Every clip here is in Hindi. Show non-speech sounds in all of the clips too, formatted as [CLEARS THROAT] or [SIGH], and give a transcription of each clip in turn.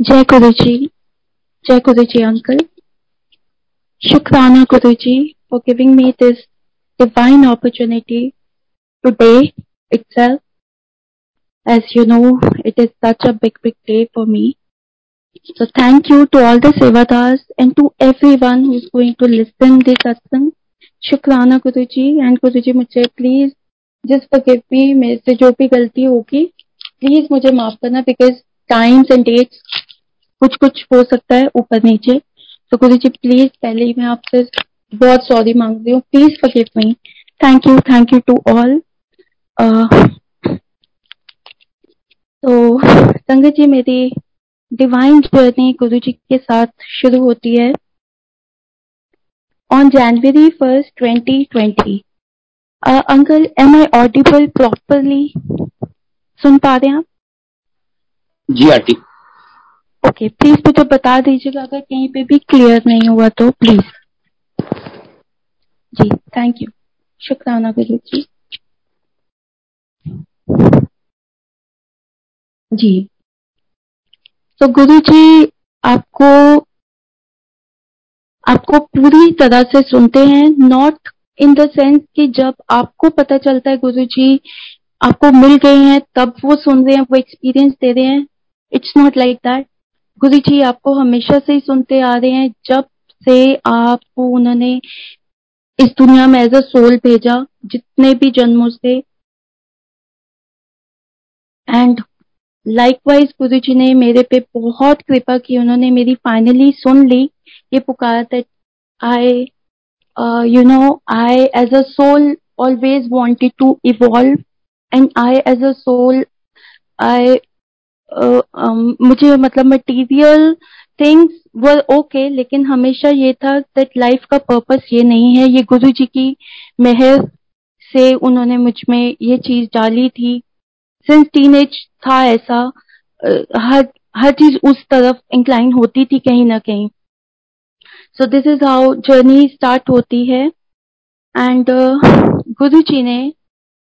जय गुरु जी, जय गुरु जी अंकल। शुक्राना Guru ji for giving me this divine opportunity today itself as you know it is such a big big day for me so thank you to all the sevadas and to everyone who is going to listen this satsang shukrana Guru ji and Guru जी मुझे प्लीज़ जिस फॉरगिव मी मेरे से जो भी गलती होगी प्लीज़ मुझे माफ़ करना बिकॉज़ टाइम्स एंड डेट्स कुछ कुछ हो सकता है ऊपर नीचे। तो गुरु जी प्लीज़ पहले ही मैं आपसे बहुत सॉरी मांग रही हूँ please forgive me thank you thank you to all तो संगत जी, मेरी डिवाइन जर्नी गुरु जी के साथ शुरू होती है on January first twenty twenty uncle am I audible properly सुन पा रहे हैं आप? जी, आंटी। ओके प्लीज़ मुझे बता दीजिएगा, अगर कहीं पे भी क्लियर नहीं हुआ तो प्लीज़ जी थैंक यू शुक्राना गुरु जी। जी। तो गुरु जी, आपको आपको पूरी तरह से सुनते हैं नॉट इन द सेंस कि जब आपको पता चलता है गुरु जी, आपको मिल गए हैं, तब वो सुन रहे हैं, वो एक्सपीरियंस दे रहे हैं। It's not like that Guru जी, आपको हमेशा से ही सुनते आ रहे हैं। जब से आपको उन्होंने इस दुनिया में एज अ सोल भेजा, जितने भी जन्मों से एंड लाइकवाइज गुरु जी ने मेरे पे बहुत कृपा की, उन्होंने मेरी फाइनली सुन ली। ये पुकार that I you know I as a soul always wanted to evolve and I as a soul I मुझे मतलब मटेरियल थिंग्स वर ओके लेकिन हमेशा ये था दैट लाइफ का पर्पस ये नहीं है। ये गुरु जी की मेहर से उन्होंने मुझमें ये चीज़ डाली थी। सिंस टीनेज था ऐसा हर हर चीज़ उस तरफ़ इंक्लाइन होती थी कहीं ना कहीं। So this is how journey start होती है। एंड गुरु जी ने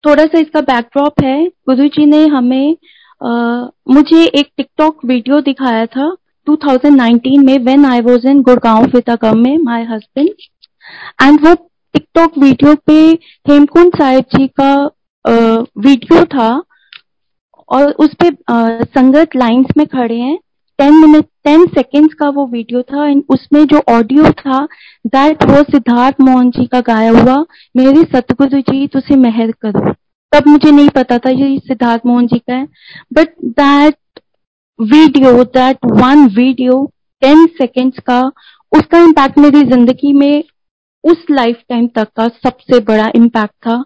थोड़ा सा इसका बैकड्रॉप है। गुरु जी ने हमें मुझे एक टिकटॉक वीडियो दिखाया था 2019 में when I was in Gurgaon फितागम में माय हस्बैंड एंड वो टिकटॉक वीडियो पे हेमकुंड साहिब जी का वीडियो था और उस पे संगत लाइंस में खड़े हैं। टेन मिनट, टेन सेकेंड्स का वो वीडियो था एंड उसमें जो ऑडियो था दैट वो सिद्धार्थ मोहन जी का गाया हुआ, मेरे सतगुरु जी, तुझे मेहर करो। तब मुझे नहीं पता था ये सिद्धार्थ मोहन जी का है। But that video that one video ten seconds का, उसका इम्पैक्ट मेरी ज़िंदगी में उस लाइफ टाइम तक का सबसे बड़ा इम्पैक्ट था।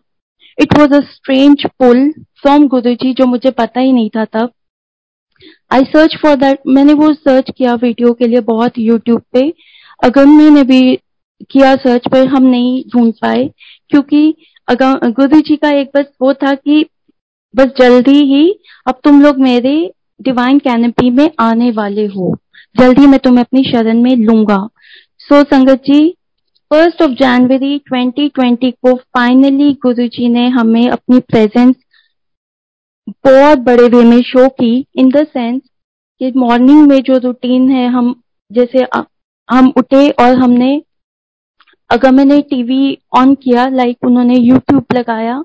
It was a strange pull from Guru ji जो मुझे पता ही नहीं था तब। आई सर्च फॉर दैट मैंने वो सर्च किया वीडियो के लिए बहुत यूट्यूब पे। अगर मैंने भी किया सर्च पर, हम नहीं ढूंढ पाए, क्योंकि गुरु जी का एक बस वो था कि बस जल्दी ही अब तुम लोग मेरे डिवाइन कैनपी में आने वाले हो। जल्दी मैं तुम्हें अपनी शरण में लूँगा। सो so, संगत जी फ़र्स्ट ऑफ़ जनवरी 2020 को फाइनली गुरु जी ने हमें अपनी प्रेजेंस बहुत बड़े वे में शो की इन द सेंस कि मॉर्निंग में जो रूटीन है हम जैसे हम उठे और हमने अगर मैंने टीवी ऑन किया लाइक उन्होंने यूट्यूब लगाया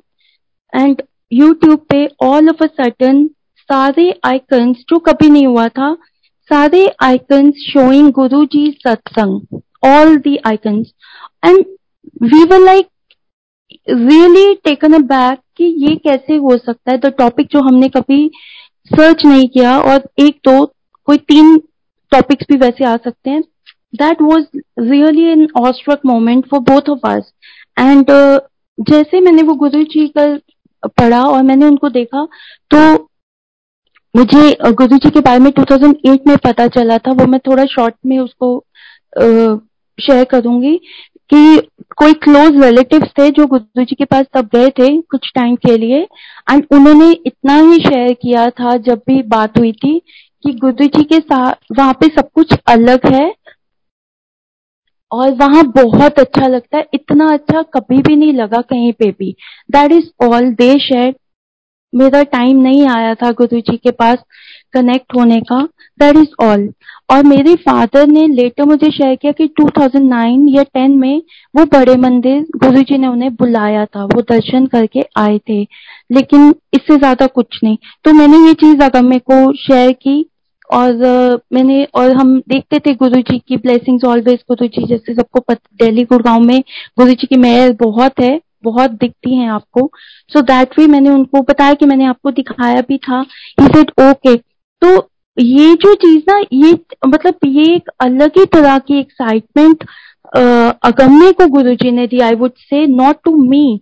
एंड यूट्यूब पे ऑल ऑफ़ अ सडन सारे आइकन्स जो कभी नहीं हुआ था, सारे icons showing Guru ji satsang all the icons and we were like really taken aback कि ये कैसे हो सकता है? द टॉपिक जो हमने कभी सर्च नहीं किया, और एक दो, कोई तीन टॉपिक्स भी वैसे आ सकते हैं। That was really an awestruck moment for both of us and जैसे मैंने वो गुरु जी का पढ़ा और मैंने उनको देखा तो मुझे गुरु जी के बारे में 2008 में पता चला था। वो मैं थोड़ा शॉर्ट में उसको शेयर करूँगी कि कोई क्लोज रिलेटिव्स थे जो गुरु जी के पास तब गए थे कुछ टाइम के लिए। एंड उन्होंने इतना ही शेयर किया था जब भी बात हुई थी कि गुरु जी के साथ वहाँ पे सब कुछ अलग है। और वहाँ बहुत अच्छा लगता है। इतना अच्छा कभी भी नहीं लगा कहीं पे भी। That is all they share मेरा टाइम नहीं आया था गुरु जी के पास कनेक्ट होने का। दैट इज़ ऑल और मेरे फादर ने लेटर मुझे शेयर किया कि 2009 या 10 में वो बड़े मंदिर गुरु जी ने उन्हें बुलाया था। वो दर्शन करके आए थे। लेकिन इससे ज़्यादा कुछ नहीं। तो मैंने ये चीज़ अगर मेरे को शेयर की और मैंने, और हम देखते थे गुरु जी की ब्लेसिंग्स ऑलवेज गुरु जी जैसे सबको दिल्ली, गुड़गांव में गुरु जी की मेहर बहुत है, बहुत दिखती हैं आपको। सो दैट वे मैंने उनको बताया कि मैंने आपको दिखाया भी था। ही सेड ओके तो ये जो चीज़ ना, ये मतलब ये एक अलग ही तरह की एक्साइटमेंट अगम्य को गुरु जी ने दी I would say not to me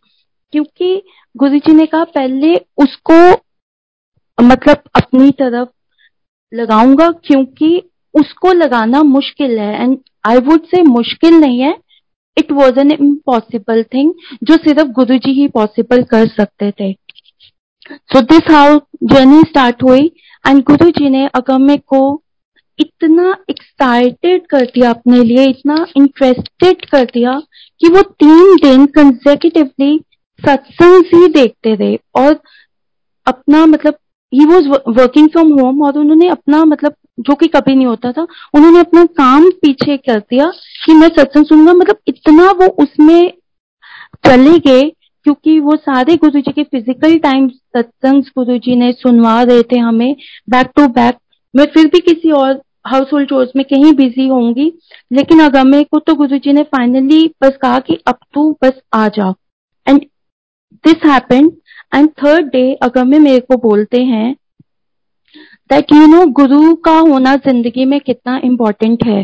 क्योंकि गुरु जी ने कहा, पहले उसको मतलब अपनी तरफ़ लगाऊँगा क्योंकि उसको लगाना मुश्किल है एंड आई वुड से मुश्किल नहीं है। It was an impossible thing जो सिर्फ़ गुरु जी ही पॉसिबल कर सकते थे। So this how journey start हुई एंड गुरु जी ने अगम्य को इतना एक्साइटेड कर दिया अपने लिए, इतना इंटरेस्टेड कर दिया कि वो तीन दिन कंसेक्यूटिवली सत्संग ही देखते रहे और अपना मतलब ही वॉज़ वर्किंग फ्रॉम होम और उन्होंने अपना मतलब जो कि कभी नहीं होता था, उन्होंने अपना काम पीछे कर दिया कि मैं सत्संग सुनूँगा। मतलब इतना वो उसमें चले गए क्योंकि वो सारे गुरु जी के फ़िज़िकल टाइम सत्संग गुरु जी ने सुनवा रहे थे हमें बैक टू बैक मैं फिर भी किसी और हाउस होल्ड चोर्स में कहीं बिज़ी होंगी, लेकिन अगमे को तो गुरु जी ने फाइनली बस कहा कि अब तू बस आ जाओ and this happened and third day Agamya मेरे को बोलते हैं दैट यू नो गुरु का होना ज़िंदगी में कितना इम्पोर्टेंट है।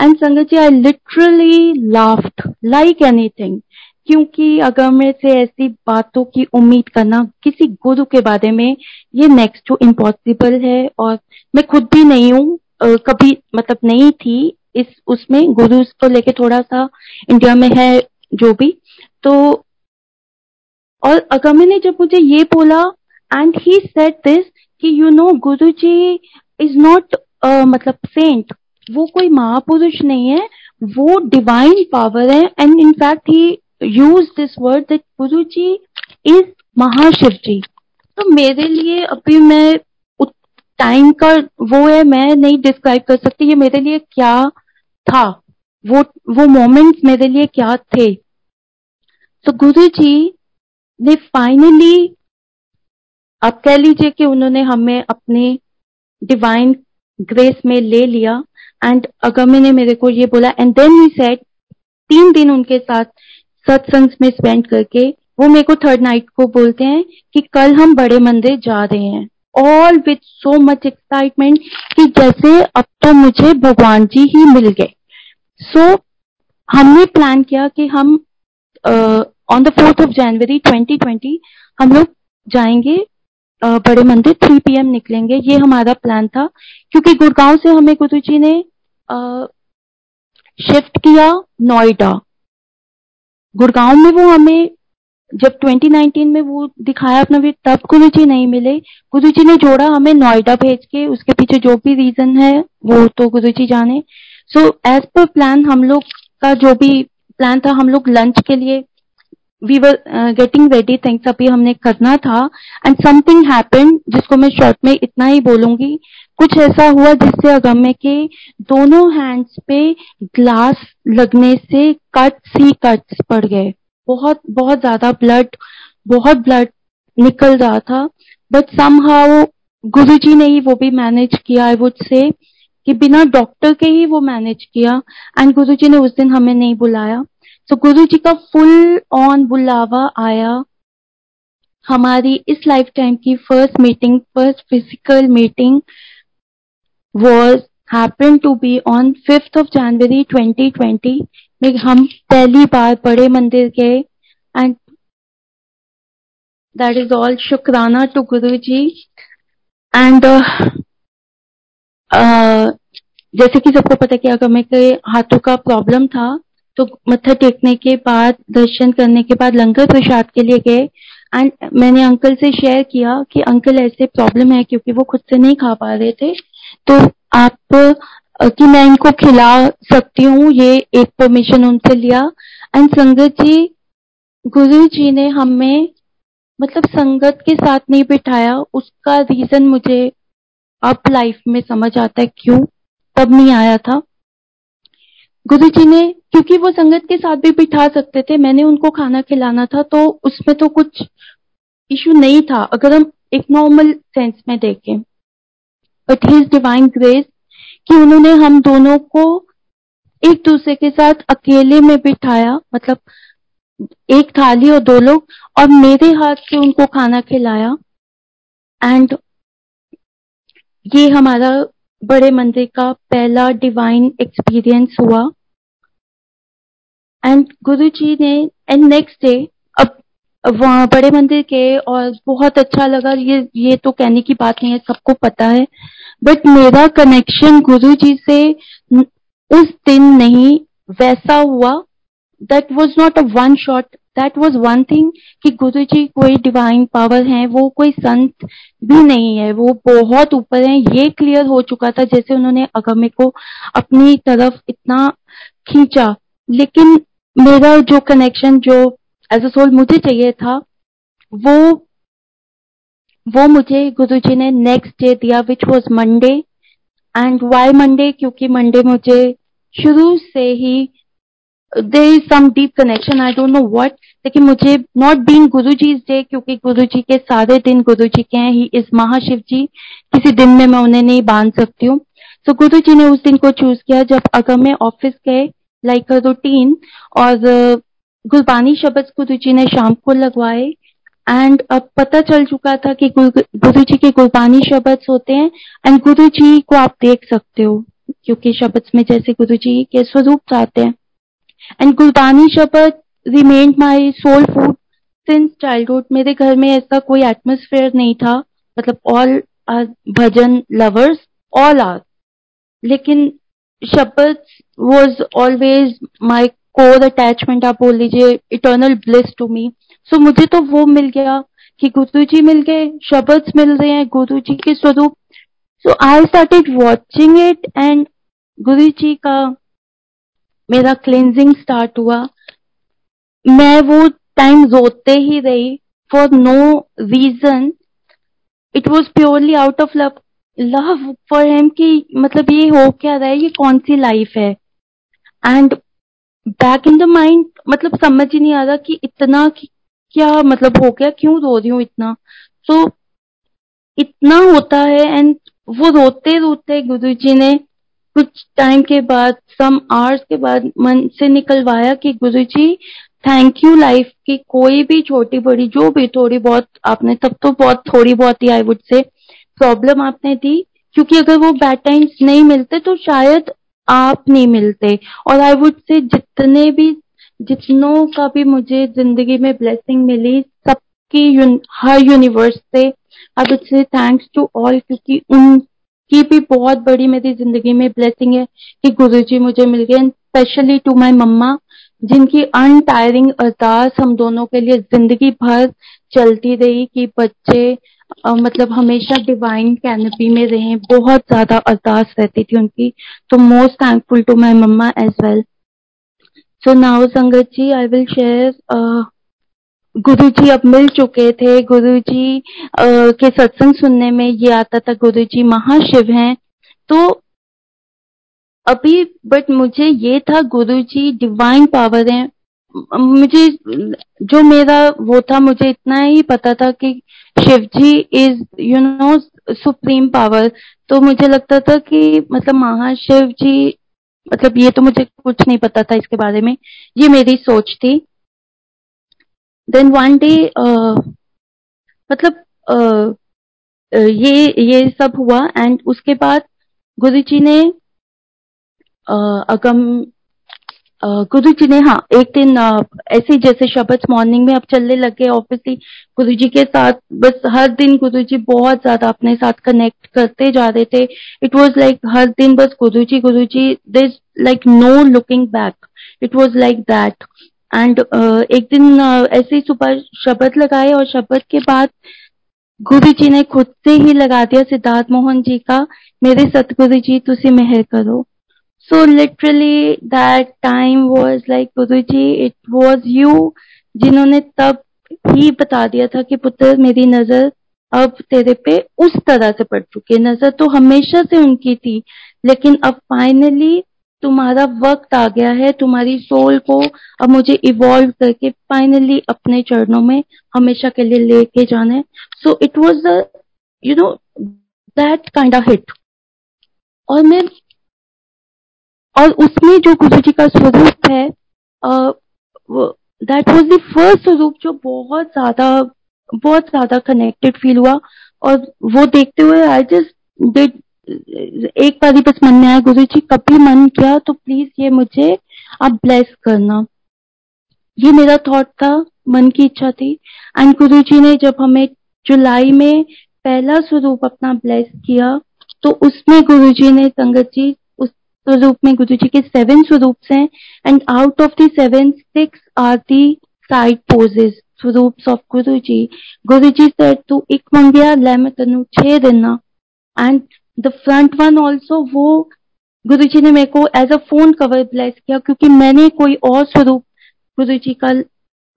And sangat ji I literally laughed like anything क्योंकि अगर मैं से ऐसी बातों की उम्मीद करना किसी गुरु के बारे में, ये नेक्स्ट टू इम्पॉसिबल है। और मैं खुद भी नहीं हूँ कभी मतलब नहीं थी इस, उसमें, गुरु को लेके थोड़ा सा इंडिया में है जो भी। तो और अगमे ने जब मुझे ये बोला एंड ही सेट दिस कि you know Guru ji is not मतलब सेंट वो कोई महापुरुष नहीं है, वो डिवाइन पावर है and in fact he use this word that Guru ji is महाशिव जी तो मेरे लिए अभी मैं टाइम का वो है, मैं नहीं डिस्क्राइब कर सकती, ये मेरे लिए क्या था? वो वो मोमेंट्स मेरे लिए क्या थे? तो गुरु जी ने फाइनली आप कह लीजिए कि उन्होंने हमें अपने डिवाइन ग्रेस में ले लिया एंड अगमे ने मेरे को ये बोला एंड देन ही सेड तीन दिन उनके साथ सत्संग में स्पेंड करके वो मेरे को थर्ड नाइट को बोलते हैं कि कल हम बड़े मंदिर जा रहे हैं। All with so much excitement कि जैसे अब तो मुझे भगवान जी ही मिल गए। सो so, हमने प्लान किया कि हम on the fourth of January 2020 हम लोग जाएँगे बड़े मंदिर 3 पीएम निकलेंगे। ये हमारा प्लान था, क्योंकि गुड़गांव से हमें गुरु जी ने शिफ्ट किया नोएडा। गुड़गांव में वो हमें, जब 2019 में वो दिखाया अपना भी तब गुरु जी नहीं मिले। गुरु जी ने जोड़ा हमें नोएडा भेज के, उसके पीछे जो भी रीजन है, वो तो गुरु जी जाने। सो एज पर प्लान हम लोग का जो भी प्लान था, हम लोग लंच के लिए we were getting ready things अभी हमने करना था। एंड समथिंग हैपन जिसको मैं शॉर्ट में इतना ही बोलूँगी। कुछ ऐसा हुआ जिससे अगम्य के दोनों हैंड्स पे ग्लास लगने से कट्स ही कट्स पड़ गए। बहुत बहुत ज़्यादा ब्लड बहुत ब्लड निकल रहा था। बट सम हाउ गुरु जी ने ही वो भी मैनेज किया आई वुड से कि बिना डॉक्टर के ही वो मैनेज किया। एंड गुरु जी ने उस दिन हमें नहीं बुलाया। तो गुरु जी का फुल ऑन बुलावा आया हमारी इस लाइफ टाइम की first meeting first physical meeting was happen to be on fifth of January 2020 में हम पहली बार बड़े मंदिर गए and that is all shukrana to Guru ji and जैसे कि सबको पता कि अगर मैं हाथों का प्रॉब्लम था तो मत्था टेकने के बाद, दर्शन करने के बाद, लंगर प्रसाद के लिए गए। एंड मैंने अंकल से शेयर किया कि अंकल ऐसे प्रॉब्लम है क्योंकि वो खुद से नहीं खा पा रहे थे। तो आप कि मैं इनको खिला सकती हूँ, ये एक परमिशन उनसे लिया। एंड संगत जी, गुरु जी ने हमें मतलब संगत के साथ नहीं बिठाया, उसका रीजन मुझे अब लाइफ में समझ आता है क्यों, तब नहीं आया था। गुरु जी ने, क्योंकि वो संगत के साथ भी बिठा सकते थे, मैंने उनको खाना खिलाना था तो उसमें तो कुछ इशू नहीं था, अगर हम एक नॉर्मल सेंस में देखें। बट हिज डिवाइन ग्रेस कि उन्होंने हम दोनों को एक दूसरे के साथ अकेले में बिठाया मतलब एक थाली और दो लोग, और मेरे हाथ से उनको खाना खिलाया। एंड ये हमारा बड़े मंदिर का पहला डिवाइन एक्सपीरियंस हुआ। एंड गुरु जी ने एंड नेक्स्ट डे अब वहाँ बड़े मंदिर के और बहुत अच्छा लगा। ये ये तो कहने की बात नहीं है, सबको पता है। बट मेरा कनेक्शन गुरु जी से उस दिन नहीं, वैसा हुआ। That was not a one shot that was one thing कि गुरु जी कोई डिवाइन पावर है, वो कोई संत भी नहीं है। वो बहुत ऊपर है। ये क्लियर हो चुका था, जैसे उन्होंने अगमे को अपनी तरफ़ इतना खींचा। लेकिन मेरा जो कनेक्शन जो एज अ सोल मुझे चाहिए था, वो वो मुझे गुरु जी ने नेक्स्ट डे दिया which was Monday and why Monday क्योंकि मंडे मुझे शुरू से ही there is some deep connection I don't know what लेकिन मुझे not being Guru ji is day क्योंकि गुरु जी के सारे दिन गुरु जी के हैं, ही इज़ महाशिव जी, किसी दिन में मैं उन्हें नहीं बाँध सकती हूँ। तो गुरु जी ने उस दिन को चूज़ किया, जब अगर मैं ऑफ़िस गए लाइक अ रूटीन और गुरबानी शब्द गुरु जी ने शाम को लगवाए एंड अब पता चल चुका था कि गुरु जी के गुरबानी शब्द होते हैं एंड गुरु जी को आप देख सकते हो क्योंकि शब्द में जैसे गुरु जी के स्वरूप आते हैं and Gurbani shabad remained my soul food since childhood मेरे घर में ऐसा कोई एटमोसफेयर नहीं था मतलब all are bhajan lovers all are लेकिन shabad was always my core attachment आप बोल लीजिए eternal bliss to me so मुझे तो वो मिल गया कि गुरु जी मिल गए शब्द मिल रहे हैं, गुरु जी के स्वरूप. So I started watching it and Guru ji का मेरा क्लेंजिंग स्टार्ट हुआ. मैं वो टाइम रोते ही रही for no reason it was purely out of love love for him कि मतलब ये हो क्या रहा है ये कौन सी लाइफ है? And back in the mind मतलब समझ ही नहीं आ रहा कि इतना क्या मतलब हो गया क्यों रो रही हूँ इतना? सो so, इतना होता है एंड वो रोते रोते गुरु जी ने कुछ टाइम के बाद सम आवर्स के बाद मन से निकलवाया कि गुरु जी थैंक यू लाइफ की कोई भी छोटी बड़ी जो भी थोड़ी बहुत आपने तब तो बहुत थोड़ी बहुत ही आई वुड से प्रॉब्लम आपने दी? क्योंकि अगर वो बैड टाइम्स नहीं मिलते तो शायद आप नहीं मिलते। और आई वुड से जितने भी जितनों का भी मुझे ज़िंदगी में ब्लेसिंग मिली सबकी यून, हर यूनिवर्स से I would say thanks to all क्योंकि उनकी भी बहुत बड़ी मेरी ज़िंदगी में ब्लेसिंग है कि गुरु जी मुझे मिल गए। स्पेशली टू माई मम्मा जिनकी अनटायरिंग अरदास हम दोनों के लिए ज़िंदगी भर चलती रही कि बच्चे मतलब हमेशा डिवाइन कैनपी में रहे। बहुत ज़्यादा अरदास रहती थी उनकी। तो most thankful to my mama as well so now sangat ji I will share गुरु जी अब मिल चुके थे। गुरु जी के सत्संग सुनने में ये आता था, गुरु जी महाशिव हैं। तो अभी बट मुझे ये था, गुरु जी डिवाइन पावर है। मुझे, जो मेरा वो था, मुझे इतना ही पता था कि Shiv ji is you know supreme power तो मुझे लगता था कि मतलब महाशिव जी मतलब ये तो मुझे कुछ नहीं पता था इसके बारे में। ये मेरी सोच थी। देन वन डे मतलब uh, ये ये सब हुआ एंड उसके बाद गुरु जी ने uh, अगम गुरु जी ने हाँ एक दिन ऐसे जैसे शब्द मॉर्निंग में अब चलने लगे ऑब्वियसली गुरु जी के साथ, बस हर दिन गुरु जी बहुत ज़्यादा अपने साथ कनेक्ट करते जा रहे थे। इट वॉज़ लाइक हर दिन बस Guru ji Guru ji this like no looking back it was like that and एक दिन ऐसे ही सुबह शब्द लगाए और शब्द के बाद गुरु जी ने खुद से ही लगा दिया सिद्धार्थ मोहन जी का, मेरे सतगुरु जी तुसी मेहर करो। So literally that time was like Guruji, it was you जिन्होंने तब ही बता दिया था कि पुत्र मेरी नज़र अब तेरे पे उस तरह से पड़ चुकी है। नज़र तो हमेशा से उनकी थी लेकिन अब फाइनली तुम्हारा वक्त आ गया है तुम्हारी सोल को अब मुझे इवॉल्व करके फाइनली अपने चरणों में हमेशा के लिए लेके जाना है। So it was you know that kind of hit और मैं और उसमें जो गुरु जी का स्वरूप है दैट वॉज़ द फ़र्स्ट स्वरूप जो बहुत ज़्यादा बहुत ज़्यादा कनेक्टेड फील हुआ। और वो देखते हुए आई जस्ट डिड एक बार ही बस मन में आया गुरु जी कभी मन किया तो प्लीज़ ये मुझे आप ब्लेस करना। ये मेरा थॉट था, मन की इच्छा थी। एंड गुरु जी ने जब हमें जुलाई में पहला स्वरूप अपना ब्लेस किया तो उसमें गुरु जी ने, संगत जी स्वरूप में गुरु जी के सेवन स्वरूप हैं and out of the seven six are the side poses swaroop of Guru ji. Guru ji said तू एक मंगिया ले मैं तेन छे देना and the front one also वो गुरु जी ने मेरे को as a phone cover bless किया, क्योंकि मैंने कोई और स्वरूप गुरु जी का,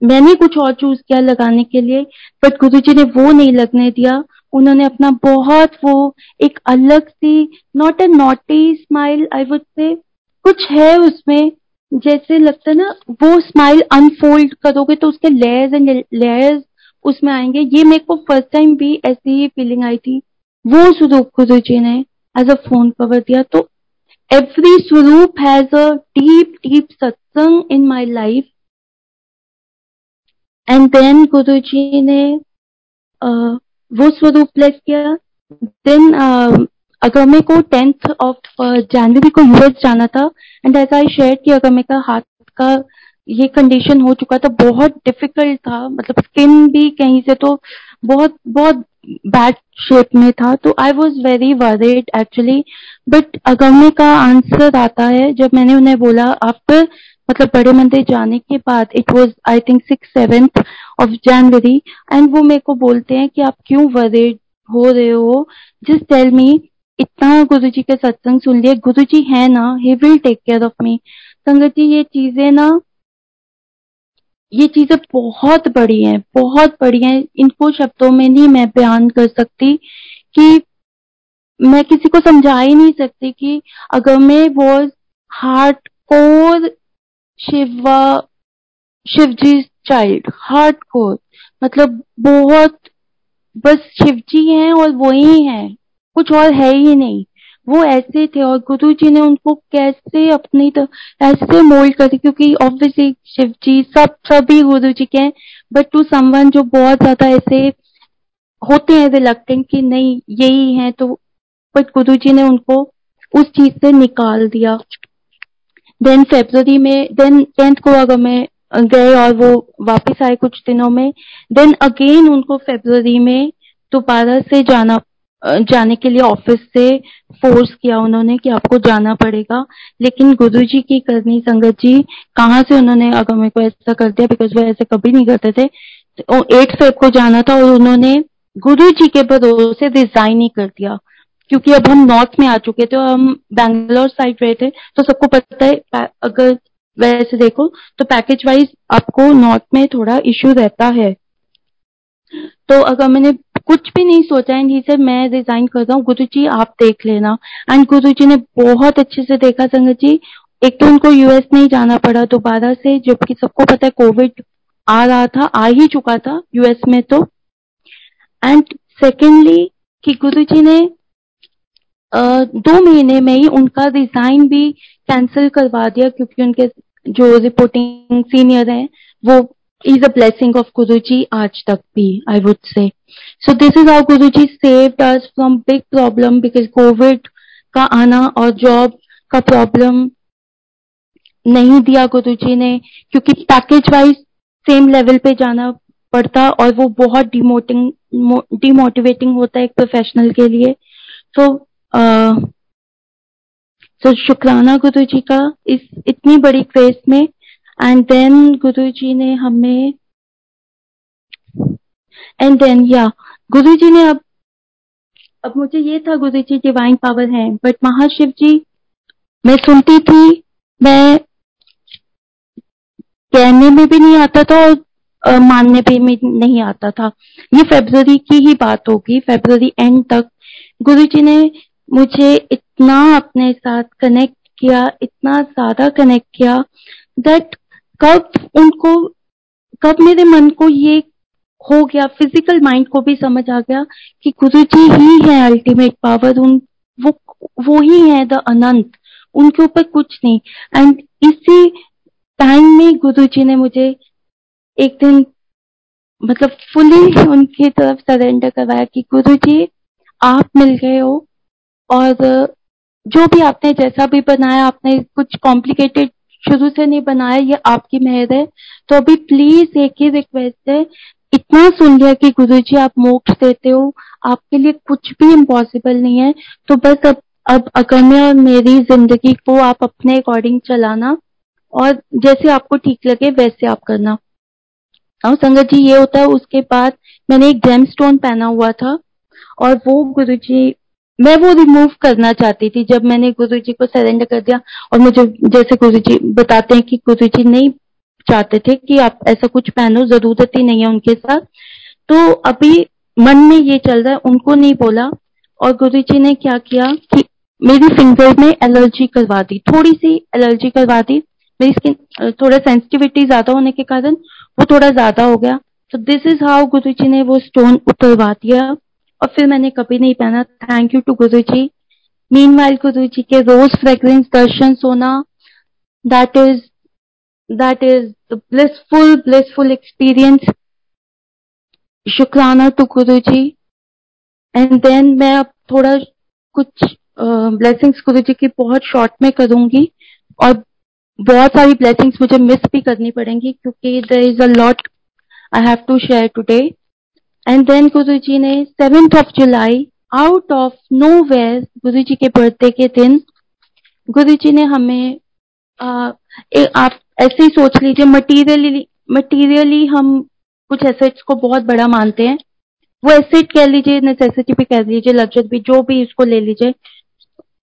मैंने कुछ और चूज़ किया लगाने के लिए बट गुरु जी ने वो नहीं लगने दिया। उन्होंने अपना बहुत वो एक अलग सी not a naughty smile I would say कुछ है उसमें जैसे लगता है ना वो स्माइल अनफोल्ड करोगे तो उसके लेयर्स एंड लेयर्स उसमें आएँगे। ये मेरे को फ़र्स्ट टाइम भी ऐसी ही फीलिंग आई थी। वो स्वरूप गुरु जी ने एज अ फ़ोन कवर दिया। तो एवरी स्वरूप has a deep deep satsang in my life and then Guru ji ने uh, वो स्वरूप प्लेस किया। देन अगमे को टेंथ ऑफ़ जनवरी को यूएस जाना था। एंड एज आई शेयर कि अगमे का हाथ का ये कंडीशन हो चुका था, बहुत डिफ़िकल्ट था। मतलब स्किन भी कहीं से तो बहुत बहुत बैड शेप में था। तो I was very worried actually but Agamya का आंसर आता है, जब मैंने उन्हें बोला आफ्टर मतलब बड़े मंदिर जाने के बाद it was I think six seventh of January and वो मेरे को बोलते हैं कि आप क्यों वरिड हो रहे हो? जस्ट टेल मी इतना गुरु जी के सत्संग सुन लिए गुरु जी है ना he will take care of me sangat ji, ये चीज़ें ना, ये चीज़ें बहुत बड़ी हैं, बहुत बड़ी हैं। इनको शब्दों में नहीं मैं बयान कर सकती कि मैं किसी को समझा ही नहीं सकती कि अगर मैं वो heart core Shiva Shiv ji child heart core मतलब बहुत, बस शिवजी हैं और वो ही हैं। कुछ और है ही नहीं। वो ऐसे थे और गुरु जी ने उनको कैसे अपनी तो ऐसे मोल्ड कर क्योंकि ऑब्वियसली शिव जी सब, सभी गुरु जी के हैं बट टू समवन जो बहुत ज़्यादा ऐसे होते हैं रिलक्टेंट कि नहीं, यही है तो बट गुरु जी ने उनको उस चीज़ से निकाल दिया। देन फेब्रवरी में देन टेंथ को अगर मैं गए और वो वापस आए कुछ दिनों में देन अगेन उनको फेब्रवरी में दोबारा से जाना जाने के लिए ऑफ़िस से फोर्स किया उन्होंने कि आपको जाना पड़ेगा। लेकिन गुरु जी की करनी, संगत जी, कहाँ से उन्होंने अगर मेरे को ऐसा कर दिया बिकॉज़ वो ऐसे कभी नहीं करते थे एट फेब को जाना था और उन्होंने गुरु जी के भरोसे रिजाइन ही कर दिया। क्योंकि अब हम नॉर्थ में आ चुके थे और हम बैंगलोर साइड रहे थे तो सबको पता है अगर वैसे देखो तो पैकेज वाइज आपको नॉर्थ में थोड़ा इश्यू रहता है। तो अगर मैंने कुछ भी नहीं सोचा एंड ही से मैं रिजाइन कर रहा हूँ, गुरु जी आप देख लेना। एंड गुरु जी ने बहुत अच्छे से देखा, संगत जी, एक तो उनको यूएस नहीं जाना पड़ा, दोबारा से, जबकि सबको पता है कोविड आ रहा था, आ ही चुका था यूएस में तो। एंड सेकेंडली कि गुरु जी ने दो महीने में ही उनका रिजाइन भी कैंसिल करवा दिया क्योंकि उनके जो रिपोर्टिंग सीनियर हैं वो is a blessing of Guruji aaj tak bhi, I would say. So this is how Guruji saved us from big problem because COVID का आना और जॉब का प्रॉब्लम नहीं दिया गुरुजी ने क्योंकि पैकेज वाइज सेम लेवल पे जाना पड़ता और वो बहुत डिमोटिंग डिमोटिवेटिंग होता है एक प्रोफेशनल के लिए तो तो शुक्राना गुरु जी का इस, इतनी बड़ी क्रेज में एंड देन गुरु जी ने हमें एंड देन या गुरु जी ने अब अब मुझे ये था गुरु जी डिवाइन पावर है बट महाशिव जी, मैं सुनती थी, मैं कहने में भी नहीं आता था और मानने पे में नहीं आता था। ये फेब्रवरी की ही बात होगी फेब्रवरी एंड तक। गुरु जी ने मुझे इतना अपने साथ कनेक्ट किया, इतना ज़्यादा कनेक्ट किया दैट कब उनको, कब मेरे मन को ये हो गया फ़िज़िकल माइंड को भी समझ आ गया कि गुरु जी ही है अल्टीमेट पावर उन, वो वो ही है द अनंत उनके ऊपर कुछ नहीं। एंड इसी टाइम में गुरु जी ने मुझे एक दिन मतलब फुली उनकी तरफ़ सरेंडर करवाया कि गुरु जी आप मिल गए हो और जो भी आपने जैसा भी बनाया, आपने कुछ कॉम्प्लिकेटेड शुरू से नहीं बनाया, ये आपकी मेहर है। तो अभी प्लीज़ एक ही रिक्वेस्ट है, इतना सुन लिया कि गुरु जी आप मोक्ष देते हो, आपके लिए कुछ भी इम्पॉसिबल नहीं है। तो बस अब अब अगम्य और मेरी ज़िंदगी को आप अपने अकॉर्डिंग चलाना, और जैसे आपको ठीक लगे, वैसे आप करना। और संगत जी, ये होता है, उसके बाद मैंने एक जेम स्टोन पहना हुआ था, और वो गुरु जी मैं वो रिमूव करना चाहती थी जब मैंने गुरु जी को सरेंडर कर दिया और मुझे जैसे गुरु जी बताते हैं कि गुरु जी नहीं चाहते थे कि आप ऐसा कुछ पहनो, ज़रूरत ही नहीं है उनके साथ। तो अभी मन में ये चल रहा है, उनको नहीं बोला और गुरु जी ने क्या किया कि मेरी फिंगर में एलर्जी करवा दी थोड़ी सी एलर्जी करवा दी। मेरी स्किन थोड़ा सेंसिटिविटी ज़्यादा होने के कारण वो थोड़ा ज़्यादा हो गया। तो दिस इज़ हाउ गुरु जी ने वो स्टोन उतरवा दिया। और फिर मैंने कभी नहीं पहना। Thank you to Guru G mean while गुरु जी के रोज फ्रेग्रेंस दर्शन सोना that is that is blissful blissful experience shukrana to Guru ji and then मैं अब थोड़ा कुछ ब्लेसिंग्स uh, गुरु जी की बहुत शॉर्ट में करूँगी। और बहुत सारी ब्लेसिंग्स मुझे मिस भी करनी पड़ेंगी क्योंकि there is a lot I have to share today and then Guru ji ने seventh of July out of nowhere Guru ji के बर्थडे के दिन गुरु जी ने हमें आ, ए, आप ऐसे ही सोच लीजिए मटीरियली मटीरियली हम कुछ एसेट्स को बहुत बड़ा मानते हैं वो एसेट कह लीजिए नेसेसिटी भी कह लीजिए लग्जरी भी जो भी इसको ले लीजिए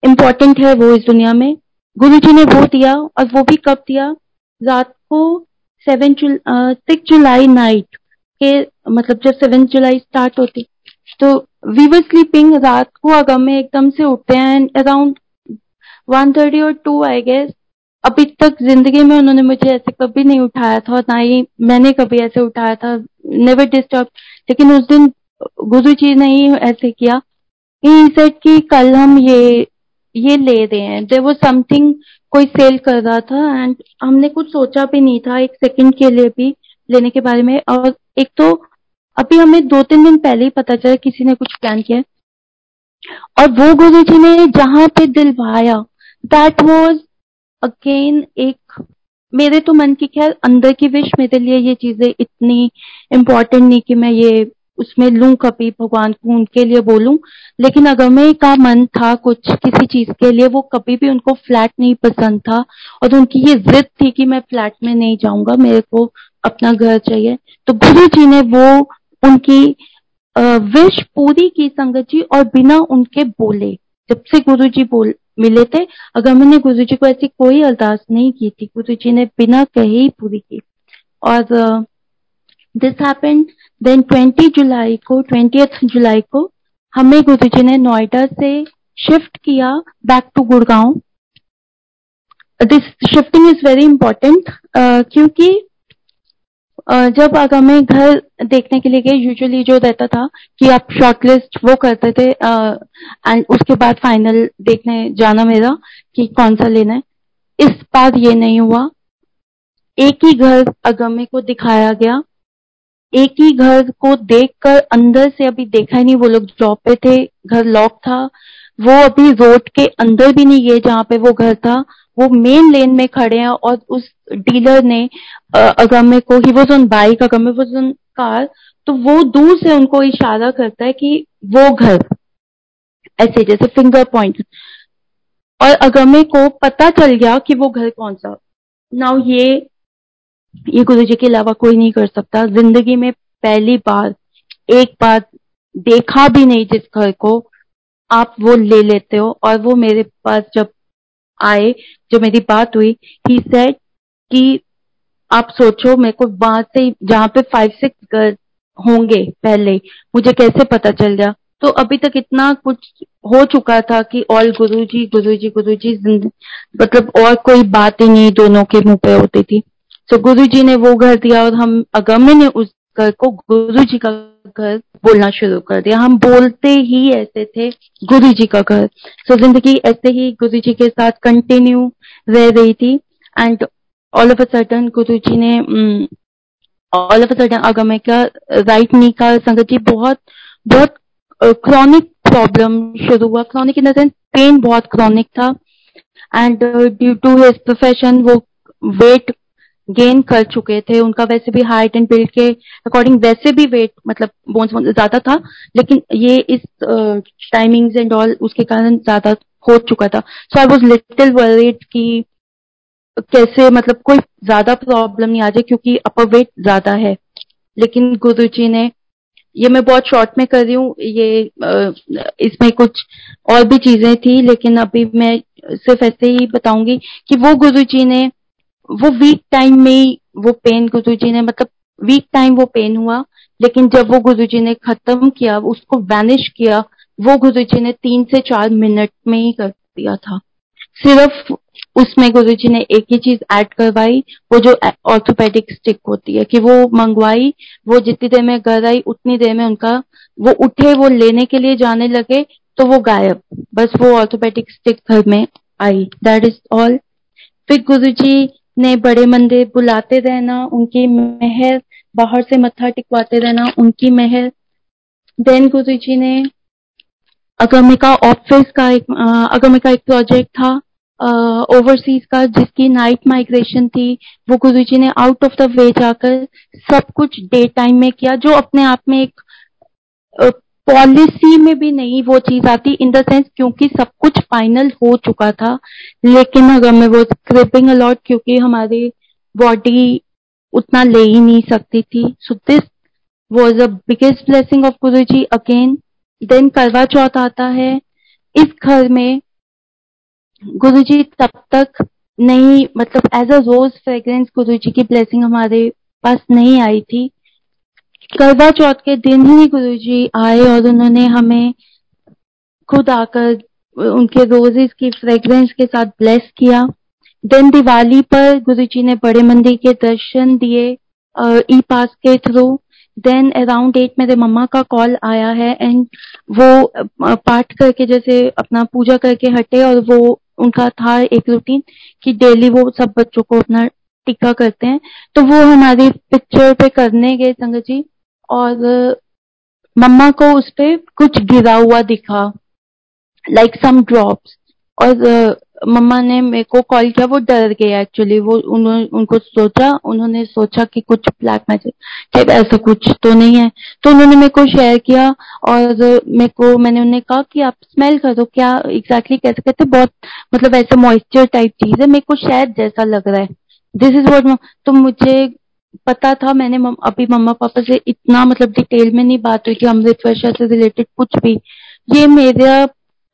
इम्पोर्टेंट है वो इस दुनिया में गुरु जी ने वो दिया और वो भी कब दिया रात को सेवन सिक्स जुलाई नाइट के मतलब जब सेवन जुलाई स्टार्ट होती तो वी वर स्लीपिंग रात को अगम में एकदम से उठते हैं एंड अराउंड वन थर्टी और टू आई गेस अभी तक ज़िंदगी में उन्होंने मुझे ऐसे कभी नहीं उठाया था, ना ही मैंने कभी ऐसे उठाया था नेवर डिस्टर्ब लेकिन उस दिन गुरु जी ने ही ऐसे किया कि कल हम ये ये ले रहे हैं। देर वो समथिंग कोई सेल कर रहा था एंड हमने कुछ सोचा भी नहीं था, एक सेकंड के लिए भी, लेने के बारे में, और एक तो अभी हमें दो तीन दिन पहले ही पता चला किसी ने कुछ प्लान किया और वो गुरु जी ने जहाँ पे दिल भाया दैट वॉज़ अगेन एक, मेरे तो मन की ख्याल अंदर की विश मेरे लिए ये चीज़ें इतनी इम्पोर्टेंट नहीं कि मैं ये उसमें लू कभी, भगवान को उनके लिए बोलूँ। लेकिन अगर मैं का मन था कुछ किसी चीज़ के लिए, वो कभी भी उनको फ्लैट नहीं पसंद था। और उनकी ये जिद थी कि मैं फ्लैट में नहीं जाऊँगा, मेरे को अपना घर चाहिए। तो गुरु जी ने वो उनकी विश पूरी की संगत जी और बिना उनके बोले। जब से गुरु जी बोल, मिले थे, अगर मैंने गुरु जी को ऐसी कोई अरदास नहीं की थी, गुरु जी ने बिना कहे ही पूरी की। और दिस हैपेंड देन 20 जुलाई को ट्वेंटी जुलाई को हमें गुरु जी ने नोएडा से शिफ्ट किया back to Gurgaon. This shifting is very important क्योंकि uh, जब अगर मैं घर देखने के लिए गए यूजुअली जो रहता था कि आप शॉर्टलिस्ट वो करते थे एंड uh, उसके बाद फाइनल देखने जाना मेरा कि कौन सा लेना है। इस बार ये नहीं हुआ। एक ही घर अगमे को दिखाया गया। एक ही घर को देखकर अंदर से अभी देखा ही नहीं, वो लोग जॉब पे थे, घर लॉक था। वो अभी रोड के अंदर भी नहीं गए जहाँ पे वो घर था। वो मेन लेन में खड़े हैं और उस डीलर ने अगम्य को ही, वो जोन बाइक अगम्य, वो जोन कार तो वो दूर से उनको इशारा करता है कि वो घर। ऐसे जैसे फिंगर पॉइंट और अगम्य को पता चल गया कि वो घर कौन सा। नाउ ये ये गुरु जी के अलावा कोई नहीं कर सकता। ज़िंदगी में पहली बार, एक बार देखा भी नहीं जिस घर को, आप वो ले लेते हो और वो मेरे पास जब आए जो मेरी बात हुई ही सेड कि आप सोचो मेरे को वहाँ से, जहाँ पे फाइव सिक्स घर होंगे पहले, मुझे कैसे पता चल गया? तो अभी तक इतना कुछ हो चुका था कि ऑल गुरु जी गुरु जी गुरु जी मतलब और कोई बात ही नहीं दोनों के मुँह पे होती थी। तो गुरु जी ने वो घर दिया और हम अगम्य ने उस घर को गुरु जी का घर बोलना शुरू कर दिया हम बोलते ही ऐसे थे गुरु जी का घर तो ज़िंदगी ऐसे ही गुरु जी के साथ कंटिन्यू रह रही थी and all of a sudden Guru ji ने all of a sudden Agamya का राइट नी का संगत जी बहुत बहुत क्रॉनिक प्रॉब्लम शुरू हुआ chronic in the sense pain बहुत क्रॉनिक था and due to his profession वो वेट गेन कर चुके थे, उनका वैसे भी हाइट एंड बिल्ड के अकॉर्डिंग वैसे भी वेट मतलब बोन्स ज़्यादा था, लेकिन ये इस टाइमिंग्स एंड ऑल उसके कारण ज़्यादा हो चुका था। So I was little worried कि कैसे मतलब कोई ज़्यादा प्रॉब्लम नहीं आ जाए क्योंकि अपर वेट ज़्यादा है। लेकिन गुरु जी ने, ये मैं बहुत शॉर्ट में कर रही हूँ, ये इसमें कुछ और भी चीज़ें थी, लेकिन अभी मैं सिर्फ़ ऐसे ही बताऊँगी कि वो गुरु जी ने वो वीक टाइम में ही वो पेन गुरु जी ने मतलब वीक टाइम वो पेन हुआ, लेकिन जब वो गुरु जी ने खत्म किया, उसको वैनिश किया, वो गुरु जी ने तीन से चार मिनट में ही कर दिया था। सिर्फ़ उसमें गुरु जी ने एक ही चीज़ ऐड करवाई, वो जो ऑर्थोपेडिक स्टिक होती है, कि वो मंगवाई, वो जितनी देर में घर आई, उतनी देर में उनका, वो उठे, वो लेने के लिए जाने लगे तो वो गायब। बस वो ऑर्थोपेडिक स्टिक घर में आई दैट इज़ ऑल फिर गुरु जी ने बड़े मंदिर बुलाते रहना, उनकी मेहर बाहर से मत्था टिकवाते रहना, उनकी मेहर देन गुरु जी ने अगमिका ऑफ़िस का एक अगमिका एक प्रोजेक्ट था ओवरसीज का, जिसकी नाइट माइग्रेशन थी। वो गुरु जी ने आउट ऑफ़ द वे जाकर सब कुछ डे टाइम में किया, जो अपने आप में एक पॉलिसी में भी नहीं वो चीज़ आती इन द सेंस क्योंकि सब कुछ फाइनल हो चुका था। लेकिन अगर मैं वो क्रिपिंग अलॉट क्योंकि हमारी बॉडी उतना ले ही नहीं सकती थी। So this was a biggest blessing of Guru ji again then करवा चौथ आता है। इस घर में गुरु जी तब तक नहीं मतलब एज अ रोज फ्रेग्रेंस गुरु जी की ब्लेसिंग हमारे पास नहीं आई थी। करवा चौथ के दिन ही गुरु जी आए और उन्होंने हमें खुद आकर उनके रोजेस की फ्रेग्रेंस के साथ ब्लेस किया। देन दिवाली पर गुरु जी ने बड़े मंदिर के दर्शन दिए ई पास के थ्रू देन अराउंड एट मेरे मम्मा का कॉल आया है एंड वो पाठ करके जैसे अपना पूजा करके हटे और वो, उनका था एक रूटीन कि डेली वो सब बच्चों को अपना टीका करते हैं। तो वो हमारी पिक्चर पे करने गए संगत जी। और मम्मा को उस पर कुछ गिरा हुआ दिखा लाइक सम ड्रॉप्स और मम्मा ने मेरे को कॉल किया, वो डर गए एक्चुअली वो उन्होंने उनको सोचा, उन्होंने सोचा कि कुछ ब्लैक मैजिक ऐसा कुछ तो नहीं है। तो उन्होंने मेरे को शेयर किया और मेरे को, मैंने उन्हें कहा कि आप स्मेल कर, क्या एग्जैक्टली exactly कैसे कहते बहुत मतलब ऐसे मॉइस्चर टाइप चीज़ है, मेरे को शायद जैसा लग रहा है। दिस इज़ वॉट तो मुझे पता था मैंने मम, अभी मम्मा पापा से इतना मतलब डिटेल में नहीं बात हुई थी अमृत वर्षा से रिलेटेड कुछ भी। ये मेरा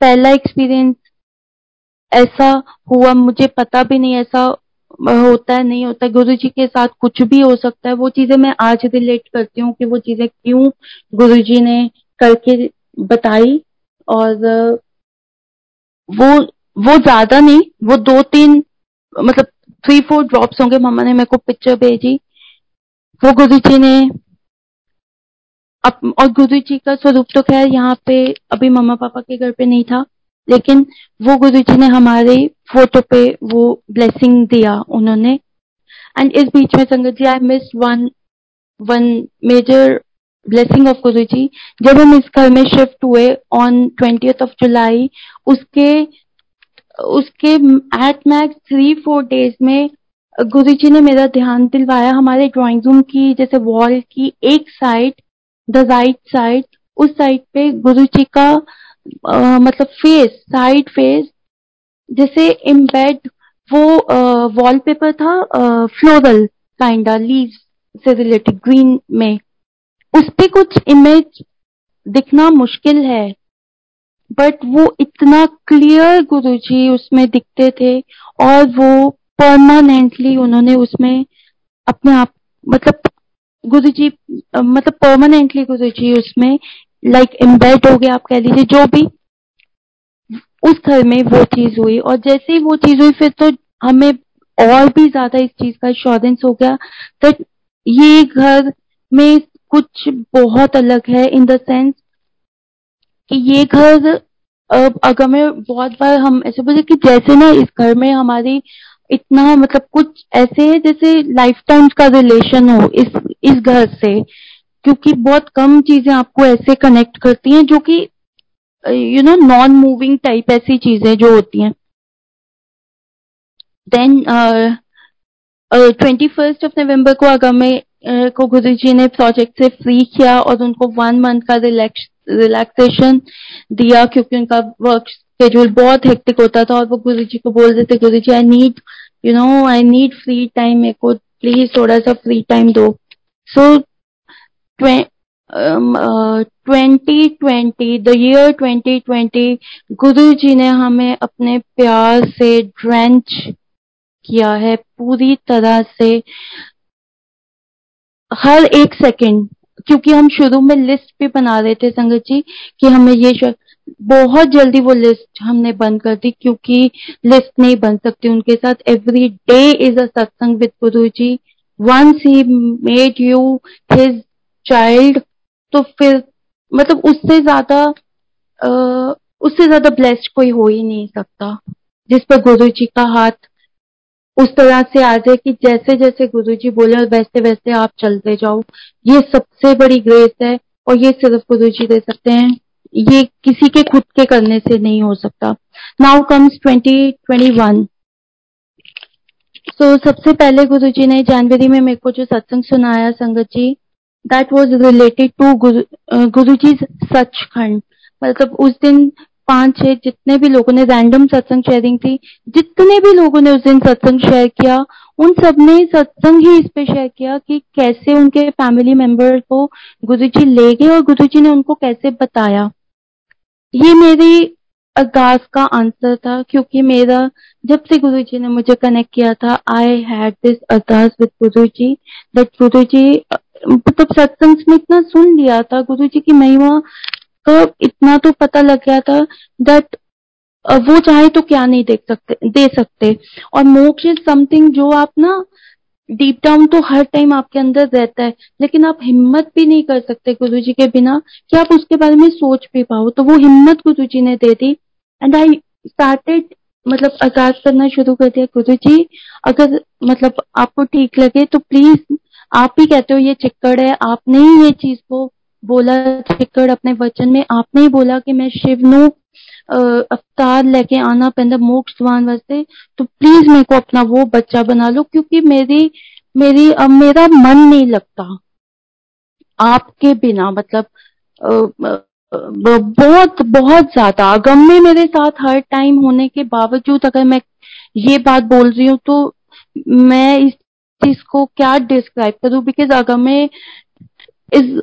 पहला एक्सपीरियंस ऐसा हुआ मुझे पता भी नहीं ऐसा होता है नहीं होता। गुरु जी के साथ कुछ भी हो सकता है वो चीज़ें मैं आज रिलेट करती हूँ कि वो चीज़ें क्यों गुरु जी ने करके बताई और वो वो ज़्यादा नहीं वो दो तीन मतलब थ्री फोर ड्रॉप्स होंगे मम्मा ने मेरे को पिक्चर भेजी। वो गुरु जी ने अब और गुरु जी का स्वरूप तो खैर यहाँ पे अभी मम्मा पापा के घर पे नहीं था, लेकिन वो गुरु जी ने हमारे फ़ोटो पे वो ब्लेसिंग दिया उन्होंने। एंड इस बीच में sangat ji I miss one one major blessing of Guru ji जब हम इस घर में शिफ्ट हुए ऑन ट्वेंटी ऑफ़ जुलाई उसके उसके at max three four days में गुरु जी ने मेरा ध्यान दिलवाया हमारे ड्राइंग रूम की जैसे वॉल की एक साइड द राइट साइड उस साइड पे गुरु जी का आ, मतलब फेस साइड फेस जैसे इम्बेड वो वॉलपेपर था फ्लोरल काइंडा लीव से रिलेटेड ग्रीन में। उस पर कुछ इमेज दिखना मुश्किल है बट वो इतना क्लियर गुरु जी उसमें दिखते थे और वो परमानेंटली उन्होंने उसमें अपने आप मतलब गुरु जी मतलब परमानेंटली गुरु जी उसमें लाइक like, एम्बेड हो गया आप कह लीजिए जो भी उस घर में वो चीज़ हुई। और जैसे ही वो चीज़ हुई फिर तो हमें और भी ज़्यादा इस चीज़ का इंश्योरेंस हो गया तो ये घर में कुछ बहुत अलग है इन द सेंस कि ये घर अगर मैं बहुत बार हम ऐसे बोले कि जैसे ना इस घर में हमारी इतना मतलब कुछ ऐसे है जैसे लाइफ टाइम का रिलेशन हो इस इस घर से क्योंकि बहुत कम चीज़ें आपको ऐसे कनेक्ट करती हैं जो कि you know non moving type ऐसी चीज़ें जो होती हैं। Then twenty first of November को अगर मैं uh, को गुरु जी ने प्रोजेक्ट से फ्री किया और उनको वन मंथ का रिलैक्स रिलैक्सेशन दिया क्योंकि उनका वर्क शेड्यूल बहुत हेक्टिक होता था और वो गुरु जी को बोल देते Guru ji I need you know I need free time मेरे को प्लीज़ थोड़ा सा फ्री टाइम दो. So twenty twenty the year twenty twenty Guru ji ने हमें अपने प्यार से ड्रेंच किया है पूरी तरह से। हर एक सेकंड क्योंकि हम शुरू में लिस्ट भी बना रहे थे संगत जी, कि हमें ये बहुत जल्दी वो लिस्ट हमने बंद कर दी, क्योंकि लिस्ट नहीं बन सकती उनके साथ। Every day is a satsang with Guru ji once he made you his child तो फिर मतलब उससे ज़्यादा उससे ज़्यादा ब्लेस्ड कोई हो ही नहीं सकता। जिस पर गुरु जी का हाथ उस तरह से आ जाए कि जैसे जैसे गुरु जी बोले और वैसे वैसे आप चलते जाओ। ये सबसे बड़ी ग्रेस है और ये सिर्फ़ गुरु जी दे सकते हैं। ये किसी के खुद के करने से नहीं हो सकता। Now comes twenty twenty one so सबसे पहले गुरु जी ने जनवरी में मेरे को जो सत्संग सुनाया, sangat ji that was related to Guru ji Sachkhand. मतलब उस दिन पाँच छह जितने भी लोगों ने रैंडम सत्संग शेयरिंग थी, जितने भी लोगों ने उस दिन सत्संग शेयर किया, उन सबने सत्संग ही इस पे शेयर किया कि कैसे उनके फैमिली मेंबर को गुरु जी ले गए और गुरु जी ने उनको कैसे बताया। ये मेरी अरदास का आंसर था, क्योंकि मेरा, जब से गुरु जी ने मुझे कनेक्ट किया था I had this ardas with Guru ji that गुरु जी मतलब सत्संग में इतना सुन लिया था गुरु जी की महिमा तो इतना तो पता लग गया था दैट वो चाहे तो क्या नहीं देख सकते, दे सकते। और मोक्ष इज़ समथिंग जो आप ना डीप डाउन तो हर टाइम आपके अंदर रहता है, लेकिन आप हिम्मत भी नहीं कर सकते गुरु जी के बिना कि आप उसके बारे में सोच भी पाओ। तो वो हिम्मत गुरु जी ने दे दी। एंड आई स्टार्टेड मतलब आज़ाद करना शुरू कर दिया गुरु जी। अगर मतलब आपको ठीक लगे तो प्लीज़ आप ही कहते हो ये चिक्कड़ है, आपने ही ये चीज़ को बोला चिक्कड़ अपने वचन में। आपने ही बोला कि मैं शिव नु अवतार लेके आना पैदा मोक्ष दवान वास्ते। तो प्लीज़ मेरे को अपना वो बच्चा बना लो, क्योंकि मेरी मेरी अब मेरा मन नहीं लगता। आपके बिना मतलब बहुत बहुत ज़्यादा। अगम्य मेरे साथ हर टाइम होने के बावजूद अगर मैं ये बात बोल रही हूँ तो मैं इस चीज़ को क्या डिस्क्राइब करूँ? Because Agamya is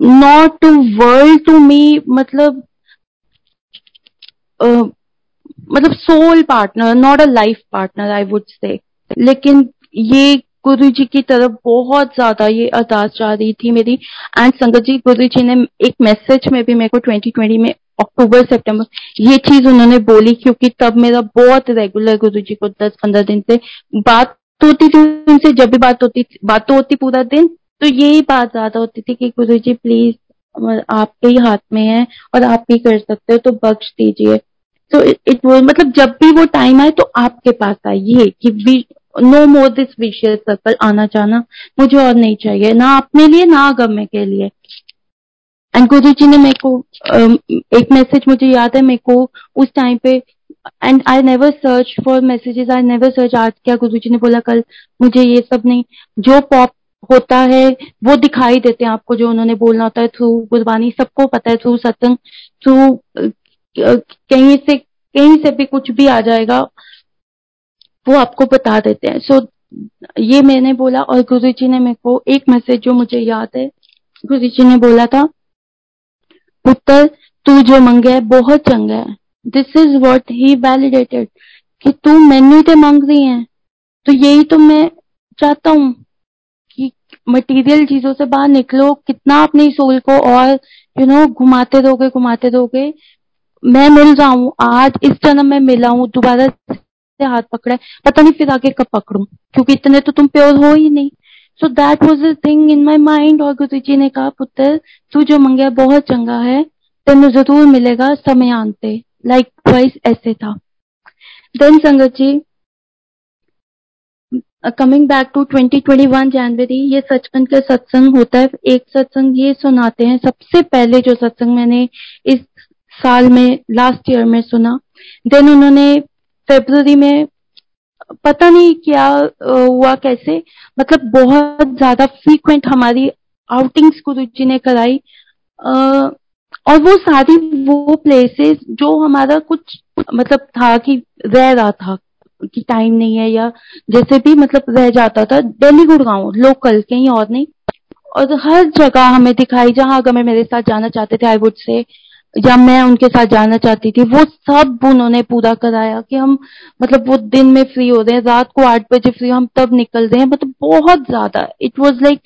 not world to me मतलब uh, मतलब soul partner not a life partner I would say लेकिन ये गुरु जी की तरफ़ बहुत ज़्यादा ये अरदास जा रही थी मेरी। एंड संगत जी गुरु जी ने एक मैसेज में भी मेरे को 2020 में अक्टूबर सितंबर ये चीज़ उन्होंने बोली क्योंकि तब मेरा बहुत रेगुलर गुरु जी को दस पंद्रह दिन से बात होती थी उनसे जब भी बात होती बात तो होती पूरा दिन तो यही बात ज़्यादा होती थी कि गुरु जी प्लीज़ आपके ही हाथ में है और आप ही कर सकते हो तो बख्श दीजिए। तो इट वो मतलब जब भी वो टाइम आए तो आपके पास आइए कि no more this vicious circle आना जाना मुझे और नहीं चाहिए, ना अपने लिए, ना गमे के लिए। एंड गुरु जी ने मेरे को एक मैसेज मुझे याद है, मेरे को उस टाइम पे and I never search for messages I never search आज क्या गुरु जी ने बोला, कल मुझे ये सब नहीं, जो पॉप होता है वो दिखाई देते हैं आपको जो उन्होंने बोलना होता है थ्रू गुरबानी सबको पता है थ्रू सत्संग थ्रू कहीं से कहीं से भी कुछ भी आ जाएगा वो आपको बता देते हैं। सो so, ये मैंने बोला और गुरु जी ने मेरे को एक मैसेज जो मुझे याद है गुरु जी ने बोला था पुत्र तू जो मंगे बहुत चंगा है। This is what he validated कि तू मैन्यू तो मांग रही है। तो यही तो मैं चाहता हूँ मटेरियल चीज़ों से बाहर निकलो, कितना अपने सोल को और यू नो घुमाते रहोगे घुमाते रहोगे मैं मिल जाऊँ, आज इस जन्म में मिला हूँ, दोबारा से हाथ पकड़ा, पता नहीं फिर आगे कब पकड़ू, क्योंकि इतने तो तुम प्योर हो ही नहीं। So that was a thing in my mind और गुरु जी ने कहा, पुत्र, तू जो मंगया बहुत चंगा है तेन ज़रूर मिलेगा, समय आनते। लाइक वाइज ऐसे था। Then sangat ji coming back to 2021 January ये सचखंड का सत्संग होता है। एक सत्संग ये सुनाते हैं, सबसे पहले जो सत्संग मैंने इस साल में लास्ट ईयर में सुना देन उन्होंने फेब्रुवरी में, पता नहीं क्या हुआ कैसे मतलब बहुत ज़्यादा फ्रीक्वेंट हमारी आउटिंग्स गुरु जी ने कराई। और वो सारी वो प्लेसेस जो हमारा कुछ मतलब था कि रह रहा था। कि टाइम नहीं है या जैसे भी मतलब रह जाता था, दिल्ली, गुड़गांव लोकल कहीं और नहीं। और हर जगह हमें दिखाई, जहाँ अगर मैं मेरे साथ जाना चाहते थे आई वुड से या मैं उनके साथ जाना चाहती थी, वो सब उन्होंने पूरा कराया कि हम मतलब वो दिन में फ्री हो रहे हैं, रात को आठ बजे फ्री हम तब निकल रहे हैं। मतलब बहुत ज़्यादा। It was like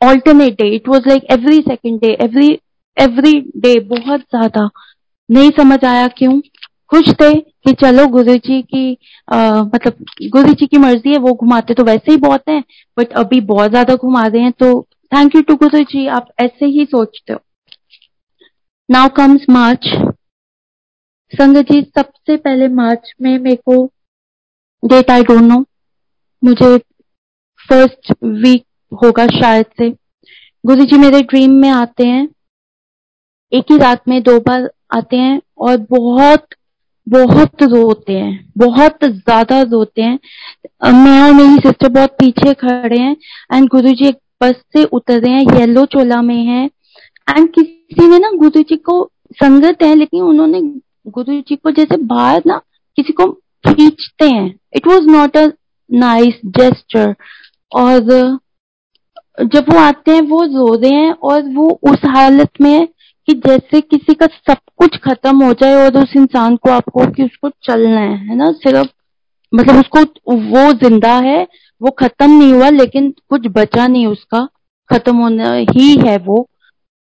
alternate day it was like every second day every every day बहुत ज़्यादा। नहीं समझ आया क्यों? खुश थे कि चलो गुरु जी की आ, मतलब गुरु जी की मर्ज़ी है वो घुमाते तो वैसे ही बहुत हैं बट अभी बहुत ज़्यादा घुमा रहे हैं तो थैंक यू टू गुरु जी आप ऐसे ही सोचते हो। नाउ कम्स मार्च संग जी सबसे पहले मार्च में मेरे को डेट आई डोंट नो मुझे फ़र्स्ट वीक होगा शायद से। गुरु जी मेरे ड्रीम में आते हैं। एक ही रात में दो बार आते हैं और बहुत बहुत रोते हैं, बहुत ज़्यादा रोते हैं। मैं और मेरी सिस्टर बहुत पीछे खड़े हैं एंड गुरु जी एक बस से उतर रहे हैं, येलो चोला में है। एंड किसी ने ना गुरु जी को संगत है, लेकिन उन्होंने गुरु जी को जैसे बाहर ना किसी को खींचते हैं। It was not a nice gesture और जब वो आते हैं, वो रो रहे हैं और वो उस हालत में कि जैसे किसी का सब कुछ खत्म हो जाए और उस इंसान को आपको कि उसको चलना है है ना? सिर्फ़ मतलब उसको वो ज़िंदा है, वो खत्म नहीं हुआ, लेकिन कुछ बचा नहीं उसका, खत्म होना ही है वो।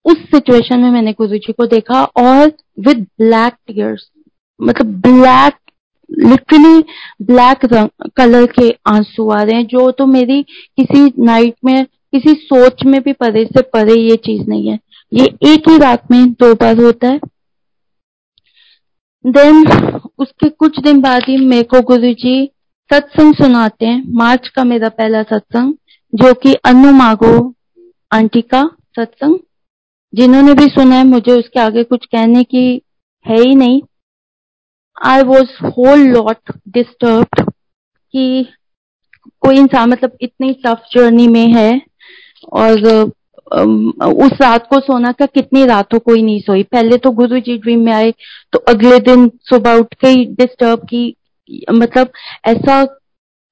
उस सिचुएशन में मैंने गुरु जी को देखा और विद ब्लैक टीयर्स मतलब ब्लैक लिटरली ब्लैक रंग कलर के आँसू आ रहे हैं, जो तो मेरी किसी नाइट में, किसी सोच में भी परे से परे ये चीज़ नहीं है। ये एक ही रात में दो बार होता है। देन उसके कुछ दिन बाद ही मेरे को गुरु जी सत्संग सुनाते हैं। मार्च का मेरा पहला सत्संग, जो कि अनु मागो आंटी का सत्संग। जिन्होंने भी सुना है, मुझे उसके आगे कुछ कहने की है ही नहीं। I was whole lot disturb कि कोई इंसान मतलब इतनी टफ जर्नी में है और उस रात को सोना का कितनी रातों कोई नहीं सोई। पहले तो गुरु जी ड्रीम में आए तो अगले दिन सुबह उठ के ही डिस्टर्ब की मतलब ऐसा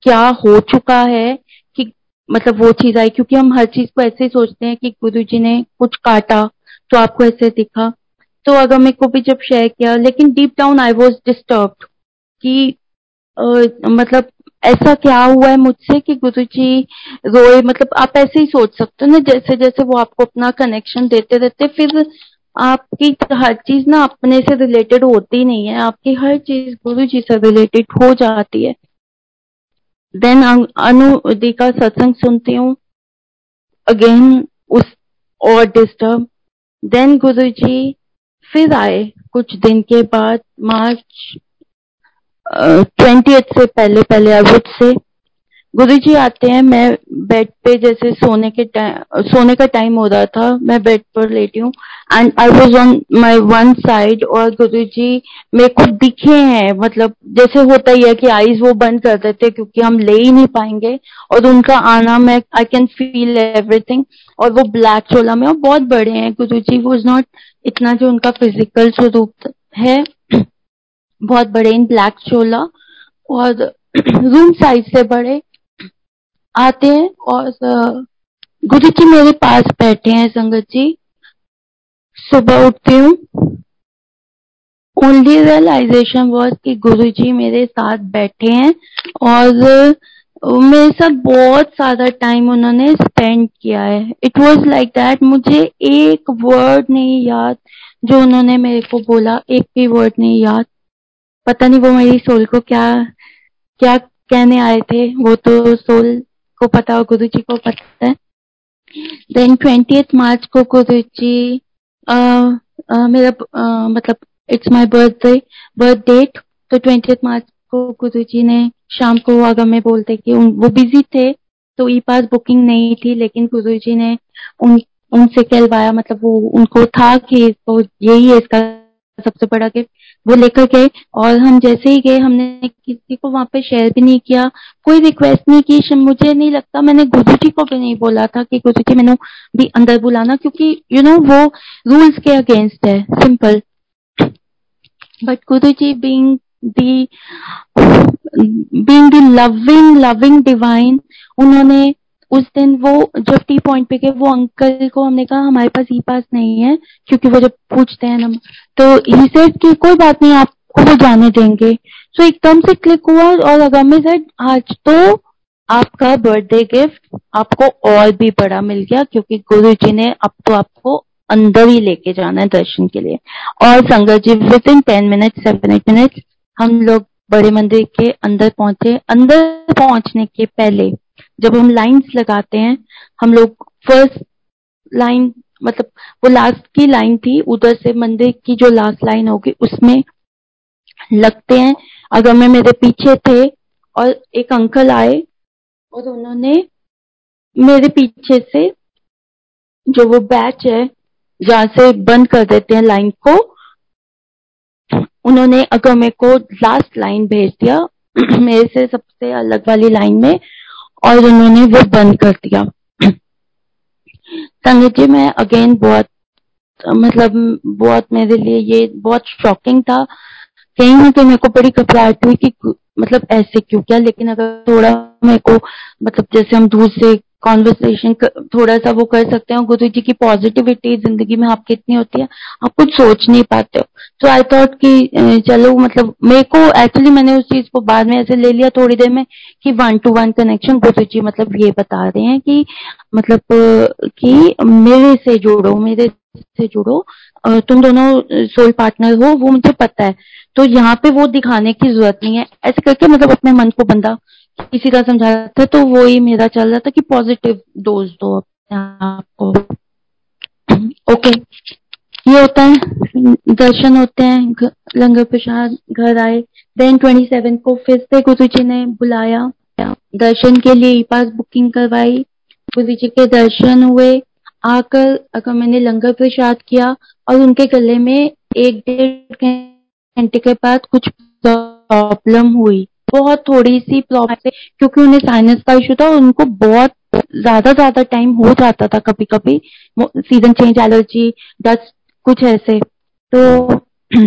क्या हो चुका है कि मतलब वो चीज़ आई, क्योंकि हम हर चीज़ को ऐसे ही सोचते हैं कि गुरु जी ने कुछ काटा तो आपको ऐसे दिखा। तो अगर मेरे को भी जब शेयर किया, लेकिन deep down I was disturb कि मतलब ऐसा क्या हुआ है मुझसे कि गुरु जी रोए? मतलब आप ऐसे ही सोच सकते हो ना, जैसे जैसे वो आपको अपना कनेक्शन देते रहते फिर आपकी हर चीज़ ना अपने से रिलेटेड होती नहीं है। आपकी हर चीज़ गुरु जी से रिलेटेड हो जाती है। देन अनुदी का सत्संग सुनती हूँ। अगेन उस और डिस्टर्ब देन गुरु जी फिर आए कुछ दिन के बाद, मार्च ट्वेंटी से पहले पहले आई से गुरु जी आते हैं, मैं बेड पे जैसे सोने के सोने का टाइम हो रहा था, मैं बेड पर लेटी हूँ। And I was on my one side और गुरु जी मेरे को दिखे हैं मतलब जैसे होता ही है कि आईज वो बंद कर देते क्योंकि हम ले ही नहीं पाएँगे। और उनका आना, मैं आई कैन फील एवरीथिंग और वो ब्लैक चोला में, और बहुत बड़े हैं, गुरु जी वॉज़ नॉट इतना जो उनका फ़िज़िकल स्वरूप है। बहुत बड़े इन ब्लैक चोला और [CLEARS THROAT] रूम साइज़ से बड़े आते हैं और गुरु जी मेरे पास बैठे हैं संगत जी। सुबह उठती हूँ। ओनली रियलाइजेशन वॉज़ कि गुरु जी मेरे साथ बैठे हैं और मेरे साथ बहुत सारा टाइम उन्होंने स्पेंड किया है। इट वॉज़ लाइक दैट मुझे एक वर्ड नहीं याद जो उन्होंने मेरे को बोला, एक भी वर्ड नहीं याद। पता नहीं वो मेरी सोल को क्या क्या कहने आए थे। वो तो सोल को पता और गुरु जी को पता है। देन ट्वेंटी मार्च को गुरु जी मेरा आ, मतलब it's my birthday birth date तो ट्वेंटी मार्च को गुरु जी ने शाम को आगम में बोलते कि वो बिज़ी थे तो ई पास बुकिंग नहीं थी लेकिन गुरु जी ने उन उनसे कहलवाया मतलब वो उनको था कि इसको यही है इसका सबसे बड़ा गिफ्ट वो लेकर गए और हम जैसे ही गए हमने किसी को वहाँ पे शेयर भी नहीं किया कोई रिक्वेस्ट नहीं की मुझे नहीं लगता मैंने गुरु जी को भी नहीं बोला था कि गुरु जी मैंने भी अंदर बुलाना क्योंकि यू you नो know, वो रूल्स के अगेंस्ट है simple but Guru ji being the being the loving loving divine उन्होंने उस दिन वो जब टी पॉइंट पे गए वो अंकल को हमने कहा हमारे पास ई पास नहीं है क्योंकि वो जब पूछते हैं हम तो ही कि कोई बात नहीं आपको वो जाने देंगे। सो so, एकदम से क्लिक हुआ और अगम सेड आज तो आपका बर्थडे गिफ्ट आपको और भी बड़ा मिल गया क्योंकि गुरु जी ने अब तो आपको अंदर ही लेके जाना है दर्शन के लिए। और sangat ji within ten minute seven eight minute हम लोग बड़े मंदिर के अंदर पहुँचे। अंदर पहुँचने के पहले जब हम लाइंस लगाते हैं, हम लोग फ़र्स्ट लाइन मतलब वो लास्ट की लाइन थी, उधर से मंदिर की जो लास्ट लाइन होगी, उसमें लगते हैं। अगर मैं मेरे पीछे थे और एक अंकल आए, और उन्होंने मेरे पीछे से जो वो बैच है, जहाँ से बंद कर देते हैं लाइन को, उन्होंने अगर मेरे को लास्ट लाइन भेज दिया, [CLEARS THROAT] मेरे से सबसे अलग वाली लाइन में और उन्होंने वो बंद कर दिया। संगत जी, मैं अगेन बहुत मतलब बहुत मेरे लिए ये बहुत शॉकिंग था। कहीं ना कहीं मेरे को बड़ी घबराहट हुई कि मतलब ऐसे क्यों क्या, लेकिन अगर थोड़ा मेरे को मतलब जैसे हम दूर से कॉन्वर्सेशन थोड़ा सा वो कर सकते हैं। गुरु जी की पॉजिटिविटी ज़िंदगी में आपकी इतनी होती है, आप कुछ सोच नहीं पाते हो। तो आई थॉट कि चलो मतलब मेरे को एक्चुअली मैंने उस चीज़ को बाद में ऐसे ले लिया थोड़ी देर में कि वन टू वन कनेक्शन गुरु जी मतलब ये बता रहे हैं कि मतलब कि मेरे से जुड़ो, मेरे से जुड़ो। तुम दोनों सोल पार्टनर हो, वो मुझे पता है। तो यहाँ पे वो दिखाने की ज़रूरत नहीं है। ऐसे करके मतलब अपने मन को बंदा किसी का समझा था तो वो ही मेरा चल रहा था कि पॉजिटिव डोज दो अपने आप को। ओके ये होता है, दर्शन होते हैं लंगर प्रसाद, घर आए देन ट्वेंटी सेवन को फिर से गुरु जी ने बुलाया। दर्शन के लिए पास बुकिंग करवाई। गुरु जी के दर्शन हुए। आकर अगर मैंने लंगर प्रसाद किया और उनके गले में एक डेढ़ घंटे के बाद कुछ प्रॉब्लम हुई। बहुत थोड़ी सी प्रॉब्लम क्योंकि उन्हें साइनस का इशू था उनको बहुत ज़्यादा ज़्यादा टाइम हो जाता था कभी कभी सीज़न चेंज एलर्जी डस्ट कुछ ऐसे। तो [CLEARS THROAT]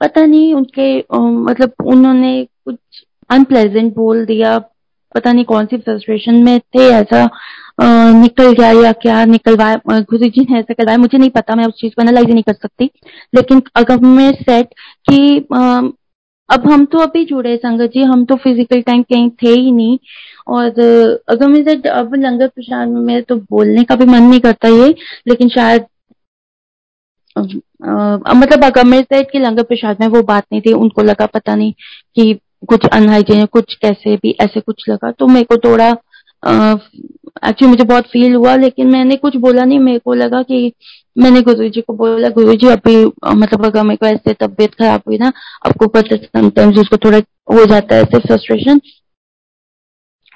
पता नहीं उनके मतलब उन्होंने कुछ अनप्लेजेंट बोल दिया पता नहीं कौन सी फ्रस्ट्रेशन में थे ऐसा आ, निकल गया या क्या निकलवाया गुरु जी ने ऐसा करवाया मुझे नहीं पता मैं उस चीज़ को एनालाइज नहीं कर सकती। लेकिन अगर मैं सेट कि अब हम तो अभी जुड़े संगत जी हम तो फ़िज़िकल टाइम कहीं थे ही नहीं। और अगर मुझे अब लंगर प्रसाद में तो बोलने का भी मन नहीं करता ये लेकिन शायद आ, मतलब अगर मेरे साइड की लंगर प्रसाद में वो बात नहीं थी उनको लगा पता नहीं कि कुछ अनहाइजीन कुछ कैसे भी ऐसे कुछ लगा तो मेरे को थोड़ा एक्चुअली मुझे बहुत फील हुआ, लेकिन मैंने कुछ बोला नहीं। मेरे को लगा कि मैंने गुरु जी को बोला गुरु जी अभी मतलब अगर मेरे को ऐसे तबियत खराब हुई ना, आपको पता समटाइम्स उसको थोड़ा हो जाता है ऐसे फ्रस्ट्रेशन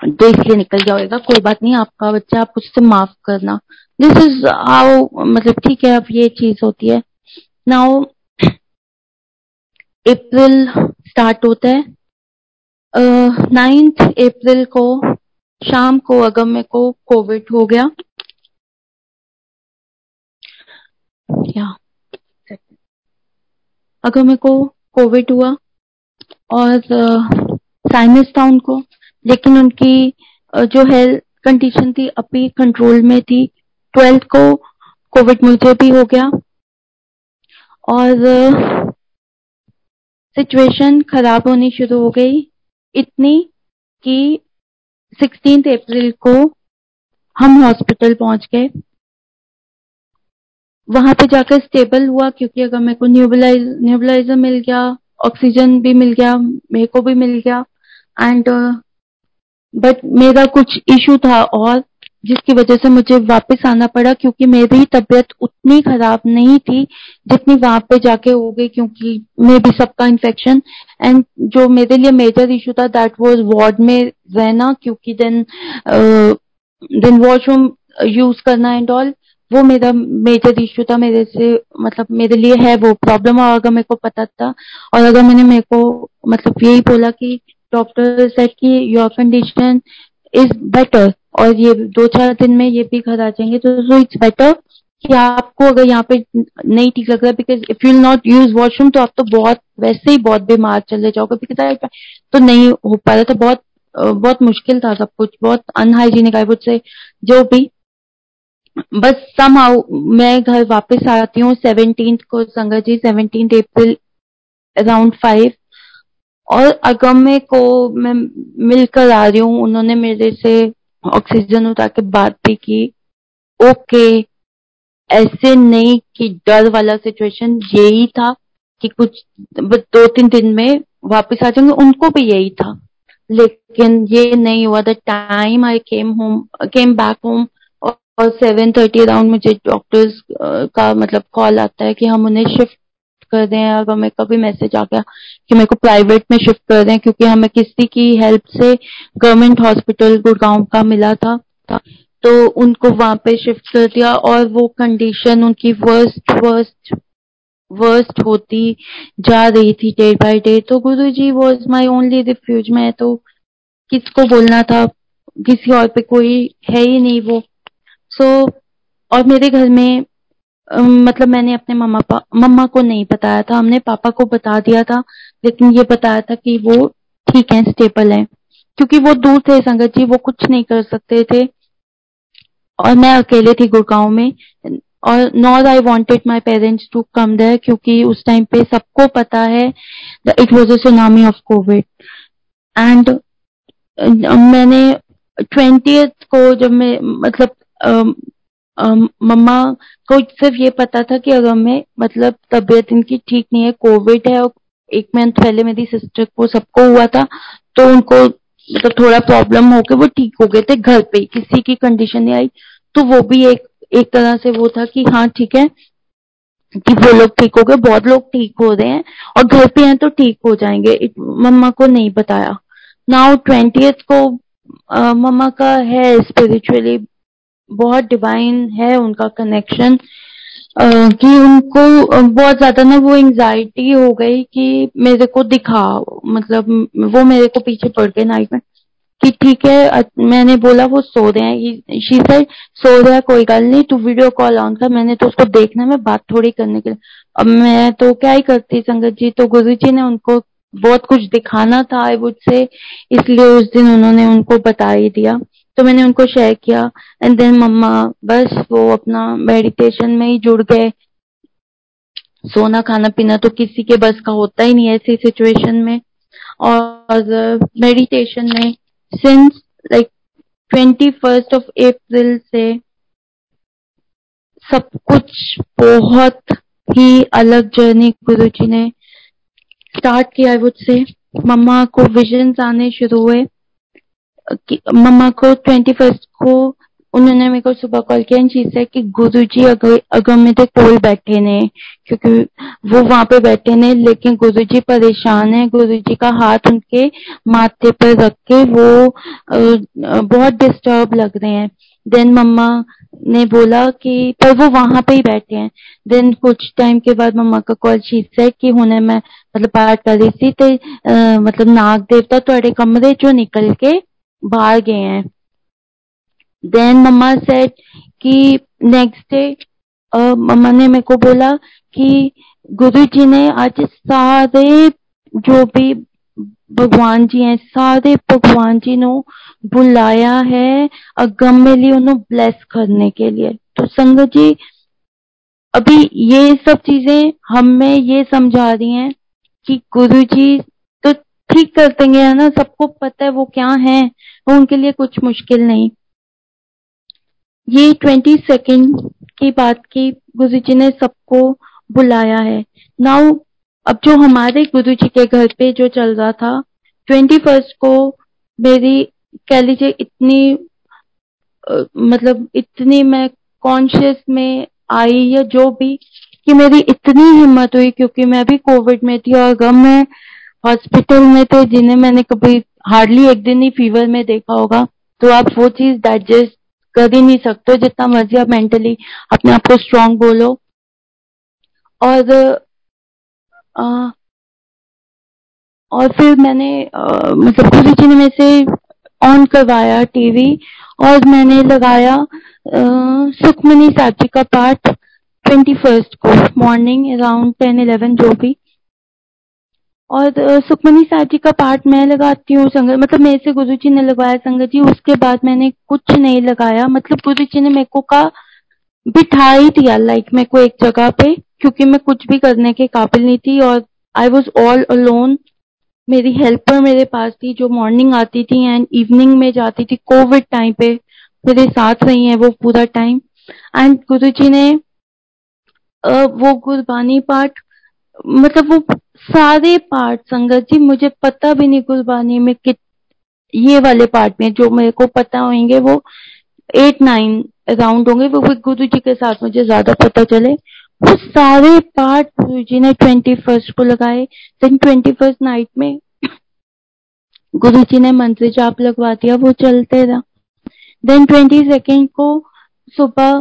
तो इसलिए निकल गया कोई बात नहीं, आपका बच्चा, आप उससे माफ़ करना। दिस इज़ हाउ मतलब ठीक है, अब ये चीज़ होती है। नाउ अप्रैल स्टार्ट होता है। नाइन्थ अप्रैल को शाम को अगम्य को कोविड हो गया। या। अगम्य को कोविड हुआ और साइनस था उनको लेकिन उनकी जो हेल्थ कंडीशन थी, अभी कंट्रोल में थी। ट्वेल्थ को कोविड मुझे भी हो गया और सिचुएशन खराब होनी शुरू हो गई। इतनी कि सिक्सटीन अप्रैल को हम हॉस्पिटल पहुँच गए। वहाँ पे जाकर स्टेबल हुआ क्योंकि अगर मेरे को न्यूबलाइज न्यूबलाइजर मिल गया ऑक्सीजन भी मिल गया मेरे को भी मिल गया। एंड बट uh, मेरा कुछ इशू था और जिसकी वजह से मुझे वापस आना पड़ा क्योंकि मेरी तबीयत उतनी खराब नहीं थी जितनी वहाँ पे जाके हो गई क्योंकि मे भी सबका इन्फेक्शन एंड जो मेरे लिए मेजर इशू था दैट वाज वार्ड में रहना क्योंकि देन देन वॉशरूम यूज़ करना एंड ऑल वो मेरा मेजर इशू था. मेरे से मतलब मेरे लिए है वो प्रॉब्लम और अगर मेरे को पता था और अगर मैंने मेरे को मतलब यही बोला कि डॉक्टर सेट कि योर कंडीशन इज़ बेटर और ये दो चार दिन में ये भी घर आ जाएँगे। तो सो इट्स बेटर कि आपको अगर यहाँ पे नहीं ठीक लग रहा because if you not use washroom तो आप तो बहुत, वैसे ही बहुत बीमार चले जाओगे। बिकॉज़ तो नहीं हो पा रहा था। बहुत बहुत मुश्किल था सब कुछ। बहुत अनहाइजीनिक आई वुड से जो भी। बस सम हाउ मैं घर वापस आती हूँ सेवनटीन को, sangat ji seventeen April around five और अगम्य को मैं मिलकर आ रही हूँ। उन्होंने मेरे से ऑक्सीजन उठा के बात की ओके ऐसे नहीं कि डर वाला सिचुएशन यही था कि कुछ दो तीन दिन में वापस आ जाएँगे उनको भी यही था। लेकिन ये नहीं हुआ the time I came home came back home और सेवन थर्टी अराउंड मुझे डॉक्टर्स का मतलब कॉल आता है कि हम उन्हें शिफ्ट कर दें अगर मेरे का भी मैसेज आ गया कि मेरे को प्राइवेट में शिफ्ट कर दें क्योंकि हमें किसी की हेल्प से गवर्नमेंट हॉस्पिटल गुड़गांव का मिला था तो उनको वहाँ पे शिफ्ट कर दिया और वो कंडीशन उनकी वर्स्ट वर्स्ट वर्स्ट होती जा रही थी डे बाय डे तो Guru ji was my only refuge मैं तो किसको बोलना था? किसी और पे कोई है ही नहीं वो। सो so, और मेरे घर में मतलब मैंने अपने मम्मा मम्मा को नहीं बताया था, हमने पापा को बता दिया था, लेकिन ये बताया था कि वो ठीक है स्टेबल है। क्योंकि वो दूर थे संगत जी, वो कुछ नहीं कर सकते थे। और मैं अकेले थी गुड़गांव में, और not I wanted my parents to come there क्योंकि उस टाइम पे सबको पता है it was a tsunami of covid and मैंने ट्वेंटी को जब मैं मतलब मम्मा को सिर्फ़ ये पता था कि अगर मैं मतलब तबीयत इनकी ठीक नहीं है, कोविड है और एक मंथ पहले मेरी सिस्टर को सबको हुआ था तो उनको मतलब थोड़ा प्रॉब्लम हो के वो ठीक हो गए थे घर पे किसी की कंडीशन नहीं आई तो वो भी एक एक तरह से वो था कि हाँ ठीक है, कि वो लोग ठीक हो गए, बहुत लोग ठीक हो रहे हैं, और घर पे हैं तो ठीक हो जाएँगे मम्मा को नहीं बताया। नाउ ट्वेंटी को मम्मा का है स्पिरिचुअली बहुत डिवाइन है उनका कनेक्शन कि उनको बहुत ज़्यादा ना वो एंजाइटी हो गई कि मेरे को दिखा मतलब वो मेरे को पीछे पड़ गए नाइट में। कि ठीक है मैंने बोला वो सो रहे हैं शी सर सो रहा है, कोई गल नहीं, तू वीडियो कॉल ऑन कर, मैंने तो उसको देखना मैं बात थोड़ी करने के लिए। अब मैं तो क्या ही करती संगत जी तो गुरु जी ने उनको बहुत कुछ दिखाना था आई वुड से इसलिए उस दिन उन्होंने उनको बता ही दिया। तो मैंने उनको शेयर किया। एंड देन मम्मा, बस वो अपना मेडिटेशन में ही जुड़ गए। सोना, खाना, पीना तो किसी के बस का होता ही नहीं ऐसी सिचुएशन में। और मेडिटेशन में since like twenty first of April से सब कुछ बहुत ही अलग जर्नी गुरु जी ने स्टार्ट किया वुड से मम्मा को विजन्स आने शुरू हुए। मम्मा को ट्वेंटी फ़र्स्ट को उन्होंने मेरे को सुबह कॉल किया। चीज़ है कि गुरु जी अगर अगर मेरे कोल बैठे ने क्योंकि वो वहाँ पे बैठे ने लेकिन गुरु जी परेशान है। गुरु जी का हाथ उनके माथे पर रख के वो बहुत डिस्टर्ब लग रहे हैं। देन मम्मा ने बोला कि, पर वो वहाँ पे ही बैठे हैं। देन कुछ टाइम के बाद मम्मा का कॉल शीट है कि हुने मैं मतलब पाठ कर रही थी तो मतलब नाग देवता थोड़े कमरे चो निकल के बाहर गए हैं। देन मम्मा सेट कि नेक्स्ट डे मम्मा ने मेरे को बोला कि गुरु जी ने आज सारे जो भी भगवान जी हैं, सारे भगवान जी नो बुलाया है अगमेली उन्होंने ब्लेस करने के लिए। तो संगत जी, अभी ये सब चीज़ें हमें ये समझा रही हैं कि गुरु जी तो ठीक कर देंगे है ना, सबको पता है वो क्या है। वो उनके लिए कुछ मुश्किल नहीं। ये ट्वेंटी सेकेंड की बात की गुरु जी ने सबको बुलाया है। नाउ अब जो हमारे गुरु जी के घर पे जो चल रहा था ट्वेंटी फ़र्स्ट को मेरी कह लीजिए इतनी आ, मतलब इतनी मैं कॉन्शियस में आई या जो भी कि मेरी इतनी हिम्मत हुई क्योंकि मैं भी कोविड में थी और गम में हॉस्पिटल में थे जिन्हें मैंने कभी हार्डली एक दिन ही फीवर में देखा होगा। तो आप वो चीज़ डाइजेस्ट कर ही नहीं सकते जितना मर्ज़ी आप मेंटली अपने आप को स्ट्रांग बोलो। और आ, और फिर मैंने मतलब गुरु जी ने मेरे से ऑन करवाया टीवी और मैंने लगाया सुखमनी साहब जी का पाठ ट्वेंटी फ़र्स्ट को मॉर्निंग अराउंड टेन इलेवन जो भी। और सुखमनी जी का पाठ मैं लगाती हूँ संगत मतलब मेरे से गुरु जी ने लगवाया संगत जी, उसके बाद मैंने कुछ नहीं लगाया। मतलब गुरु जी ने मेरे को कहा बिठा ही दिया लाइक मेरे को एक जगह पे, क्योंकि मैं कुछ भी करने के काबिल नहीं थी और आई वॉज़ ऑल अलोन मेरी हेल्पर मेरे पास थी जो मॉर्निंग आती थी एंड इवनिंग में जाती थी कोविड टाइम पे मेरे साथ रही है वो पूरा टाइम एंड गुरु जी ने वो गुरबानी पाठ मतलब वो सारे पार्ट, संगत जी, मुझे पता भी नहीं गुरबानी में कित, ये वाले पार्ट में, जो मेरे को पता होंगे, वो एट नाइन अराउंड होंगे, वो गुरु जी के साथ मुझे ज़्यादा पता चले। वो सारे पार्ट गुरु जी ने ट्वेंटी फ़र्स्ट को लगाए। देन ट्वेंटी फ़र्स्ट नाइट में [CLEARS THROAT] गुरु जी ने मंत्र जाप लगवा दिया, वो चलते रहा। देन ट्वेंटी सेकेंड को सुबह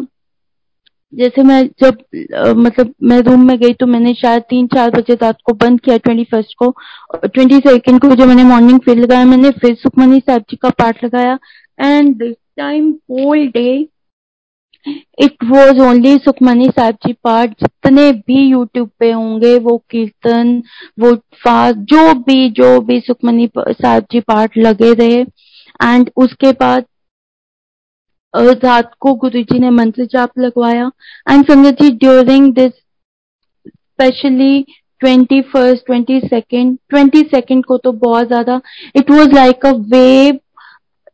जैसे मैं जब आ, मतलब मैं रूम में गई तो मैंने शायद तीन चार बजे रात को बंद किया ट्वेंटी फ़र्स्ट को। ट्वेंटी सेकेंड को जो मैंने मॉर्निंग फिर लगाया मैंने फिर सुखमनी साहब जी का पाठ लगाया। And this time whole day it was only Sukhmani Sahib ji path. जितने भी यूट्यूब पे होंगे वो कीर्तन वो फास्ट जो भी जो भी सुखमनी साहब जी पाठ लगे रहे। एंड उसके बाद रात को गुरु जी ने मंत्र जाप लगवाया। And sangat ji during this specially twenty first twenty second twenty second को तो बहुत ज़्यादा it was like a wave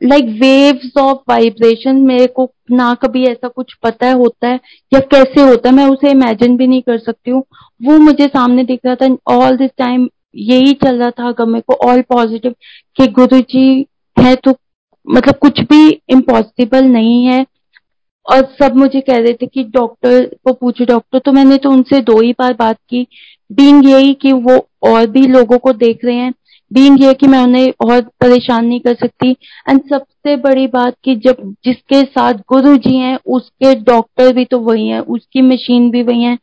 like waves of vibration मेरे को ना कभी ऐसा कुछ पता है, होता है, या कैसे होता है, मैं उसे इमेजिन भी नहीं कर सकती हूँ। वो मुझे सामने दिख रहा था ऑल दिस टाइम यही चल रहा था, अगर मेरे को ऑल पॉजिटिव कि गुरु जी है तो मतलब कुछ भी इम्पॉसिबल नहीं है। और सब मुझे कह रहे थे कि डॉक्टर को पूछो। डॉक्टर तो मैंने तो उनसे दो ही बार बात की। बींग यही कि वो और भी लोगों को देख रहे हैं। बींग ये कि मैं उन्हें और परेशान नहीं कर सकती। एंड सबसे बड़ी बात कि जब जिसके साथ गुरु जी हैं, उसके डॉक्टर भी तो वही हैं, उसकी मशीन भी वही है।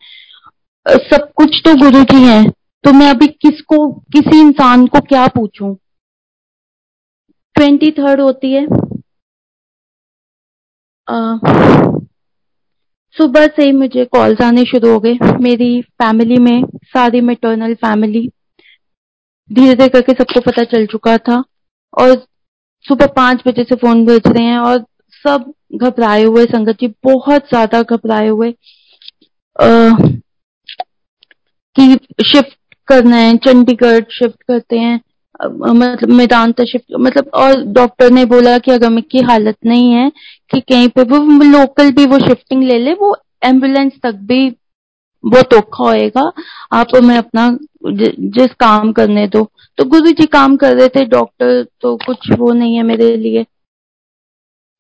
सब कुछ तो गुरु जी हैं। तो मैं अभी किसको, किसी इंसान को क्या पूछूँ? ट्वेंटी थर्ड होती है। सुबह से ही मुझे कॉल्स आने शुरू हो गए। मेरी फैमिली में, सारी मेटर्नल फैमिली धीरे धीरे करके सबको पता चल चुका था। और सुबह पाँच बजे से फ़ोन भेज रहे हैं और सब घबराए हुए, संगत जी बहुत ज़्यादा घबराए हुए। कि शिफ्ट करना है, चंडीगढ़ शिफ्ट करते हैं। मतलब मैदान शिफ्ट मतलब और डॉक्टर ने बोला कि अगर की हालत नहीं है कि कहीं पे वो लोकल भी वो शिफ्टिंग ले ले, वो एंबुलेंस तक भी बहुत औखा होएगा। आप मैं अपना जिस काम करने दो। तो गुरु जी काम कर रहे थे डॉक्टर तो कुछ वो नहीं है मेरे लिए।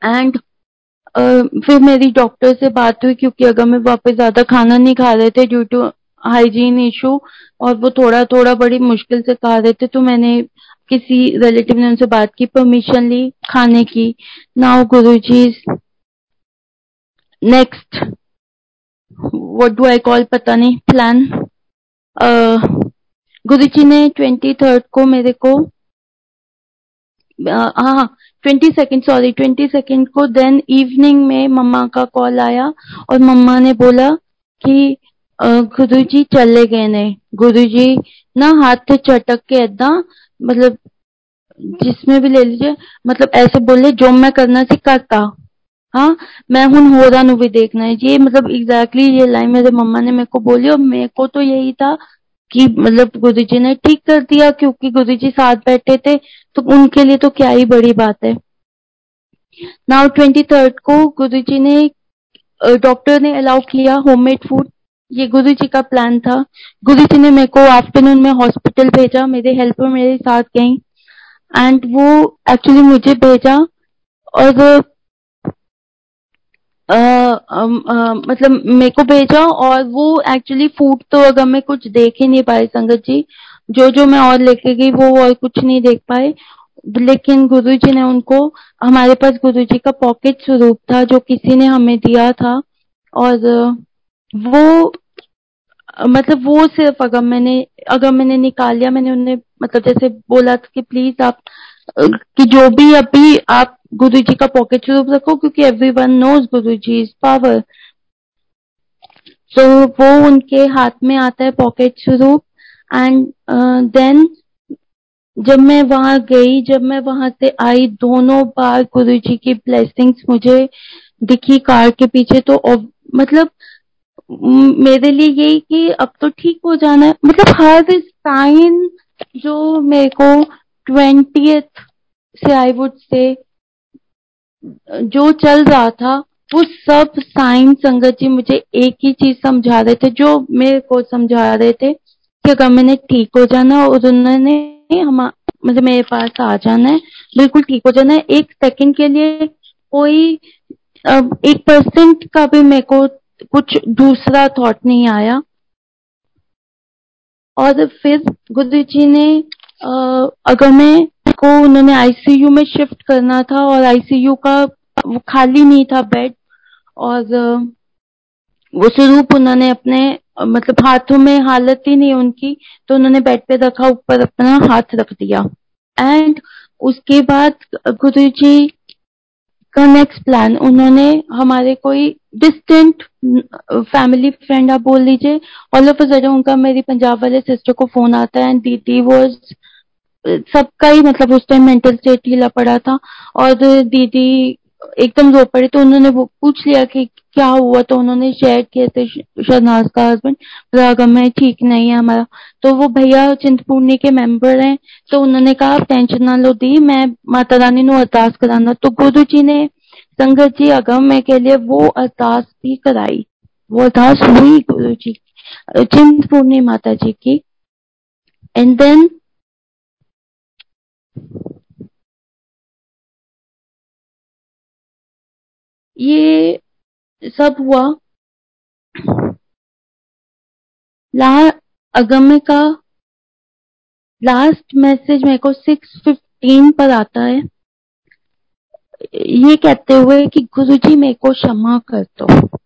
एंड फिर मेरी डॉक्टर से बात हुई क्योंकि अगर मैं वापस ज़्यादा खाना नहीं खा रहे थे ड्यू टू हाइजीन इशू और वो थोड़ा थोड़ा बड़ी मुश्किल से खा रहे थे तो मैंने किसी रिलेटिव ने उनसे बात की परमिशन ली खाने की। Now Guru ji next what do I call पता नहीं प्लान गुरु जी ने ट्वेंटी थर्ड को मेरे को हाँ twenty second sorry twenty second को देन इवनिंग में मम्मा का कॉल आया, और मम्मा ने बोला कि गुरु जी चले गए ने। गुरु जी ना हाथ चटक के ऐदा मतलब जिसमें भी ले लीजिए मतलब ऐसे बोले, जो मैं करना सी करता। हाँ मैं हूँ होरा नु भी देखना है। ये मतलब एग्जैक्टली exactly ये लाइन मेरे मम्मा ने मेरे को बोली और मेरे को तो यही था कि मतलब गुरु जी ने ठीक कर दिया क्योंकि गुरु जी साथ बैठे थे तो उनके लिए तो क्या ही बड़ी बात है। नाउ ट्वेंटी थर्ड को गुरु जी ने डॉक्टर ने अलाउ किया होममेड फ़ूड ये गुरु जी का प्लान था। गुरु जी ने मेरे को आफ्टरनून में हॉस्पिटल भेजा मेरे हेल्पर मेरे साथ गई। एंड वो एक्चुअली मुझे भेजा और आ, आ, आ, मतलब मेरे को भेजा और वो एक्चुअली फ़ूड तो अगर मैं कुछ देख ही नहीं पाई संगत जी जो जो मैं और लेके गई वो और कुछ नहीं देख पाए लेकिन गुरु जी ने उनको हमारे पास गुरु जी का पॉकेट स्वरूप था जो किसी ने हमें दिया था और वो मतलब वो सिर्फ़ अगर मैंने अगर मैंने निकाल लिया, मैंने उन्हें मतलब जैसे बोला था कि प्लीज़ आप, कि जो भी अभी आप गुरु जी का पॉकेट स्वरूप रखो क्योंकि every one knows Guru ji is power तो वो उनके हाथ में आता है पॉकेट स्वरूप एंड देन जब मैं वहाँ गई, जब मैं वहाँ से आई, दोनों बार गुरु जी की ब्लेसिंग्स मुझे दिखी कार के पीछे तो मतलब मेरे लिए यही कि अब तो ठीक हो जाना है। मतलब हर साइन जो मेरे को ट्वेंटी से आई वुड से जो चल रहा था, वो सब साइन संगत जी मुझे एक ही चीज़ समझा रहे थे, जो मेरे को समझा रहे थे कि अगर मैंने ठीक हो जाना और उन्होंने हम मतलब मेरे पास आ जाना है, बिल्कुल ठीक हो जाना है। एक सेकंड के लिए कोई एक परसेंट का भी मेरे को कुछ दूसरा थॉट नहीं आया। और फिर गुरु जी ने अगर मैं को उन्होंने आईसीयू में शिफ्ट करना था और आईसीयू का वो खाली नहीं था बेड और वो स्वरूप उन्होंने अपने मतलब हाथों में हालत ही नहीं उनकी तो उन्होंने बेड पे रखा, ऊपर अपना हाथ रख दिया। एंड उसके बाद गुरु जी का नेक्स्ट प्लान उन्होंने हमारे कोई डिस्टेंट फैमिली फ्रेंड आप बोल लीजिए ऑल ऑफ़ सडन उनका मेरी पंजाब वाले सिस्टर को फ़ोन आता है एंड दीदी वॉज़ सबका ही मतलब उस टाइम मेंटल स्टेट ढीला पड़ा था, और दीदी एकदम रो पड़े तो उन्होंने वो पूछ लिया कि क्या हुआ तो उन्होंने शेयर किए थे शहनाज का हस्बैंड रागम में ठीक नहीं है हमारा तो वो भैया चिंतपूर्णी के मेंबर हैं। तो उन्होंने कहा, आप टेंशन ना लो दी, मैं माता रानी नु अरदास कराना। तो गुरु जी ने, संगत जी अगम में के लिए वो अरदास भी कराई, वो अरदास हुई गुरु जी, चिंतपूर्णी माता जी की। एंड देन ये सब हुआ। ला अगम्य का लास्ट मैसेज मेरे को सिक्स फिफ्टीन पर आता है। ये कहते हुए कि गुरु जी मेरे को क्षमा कर दो।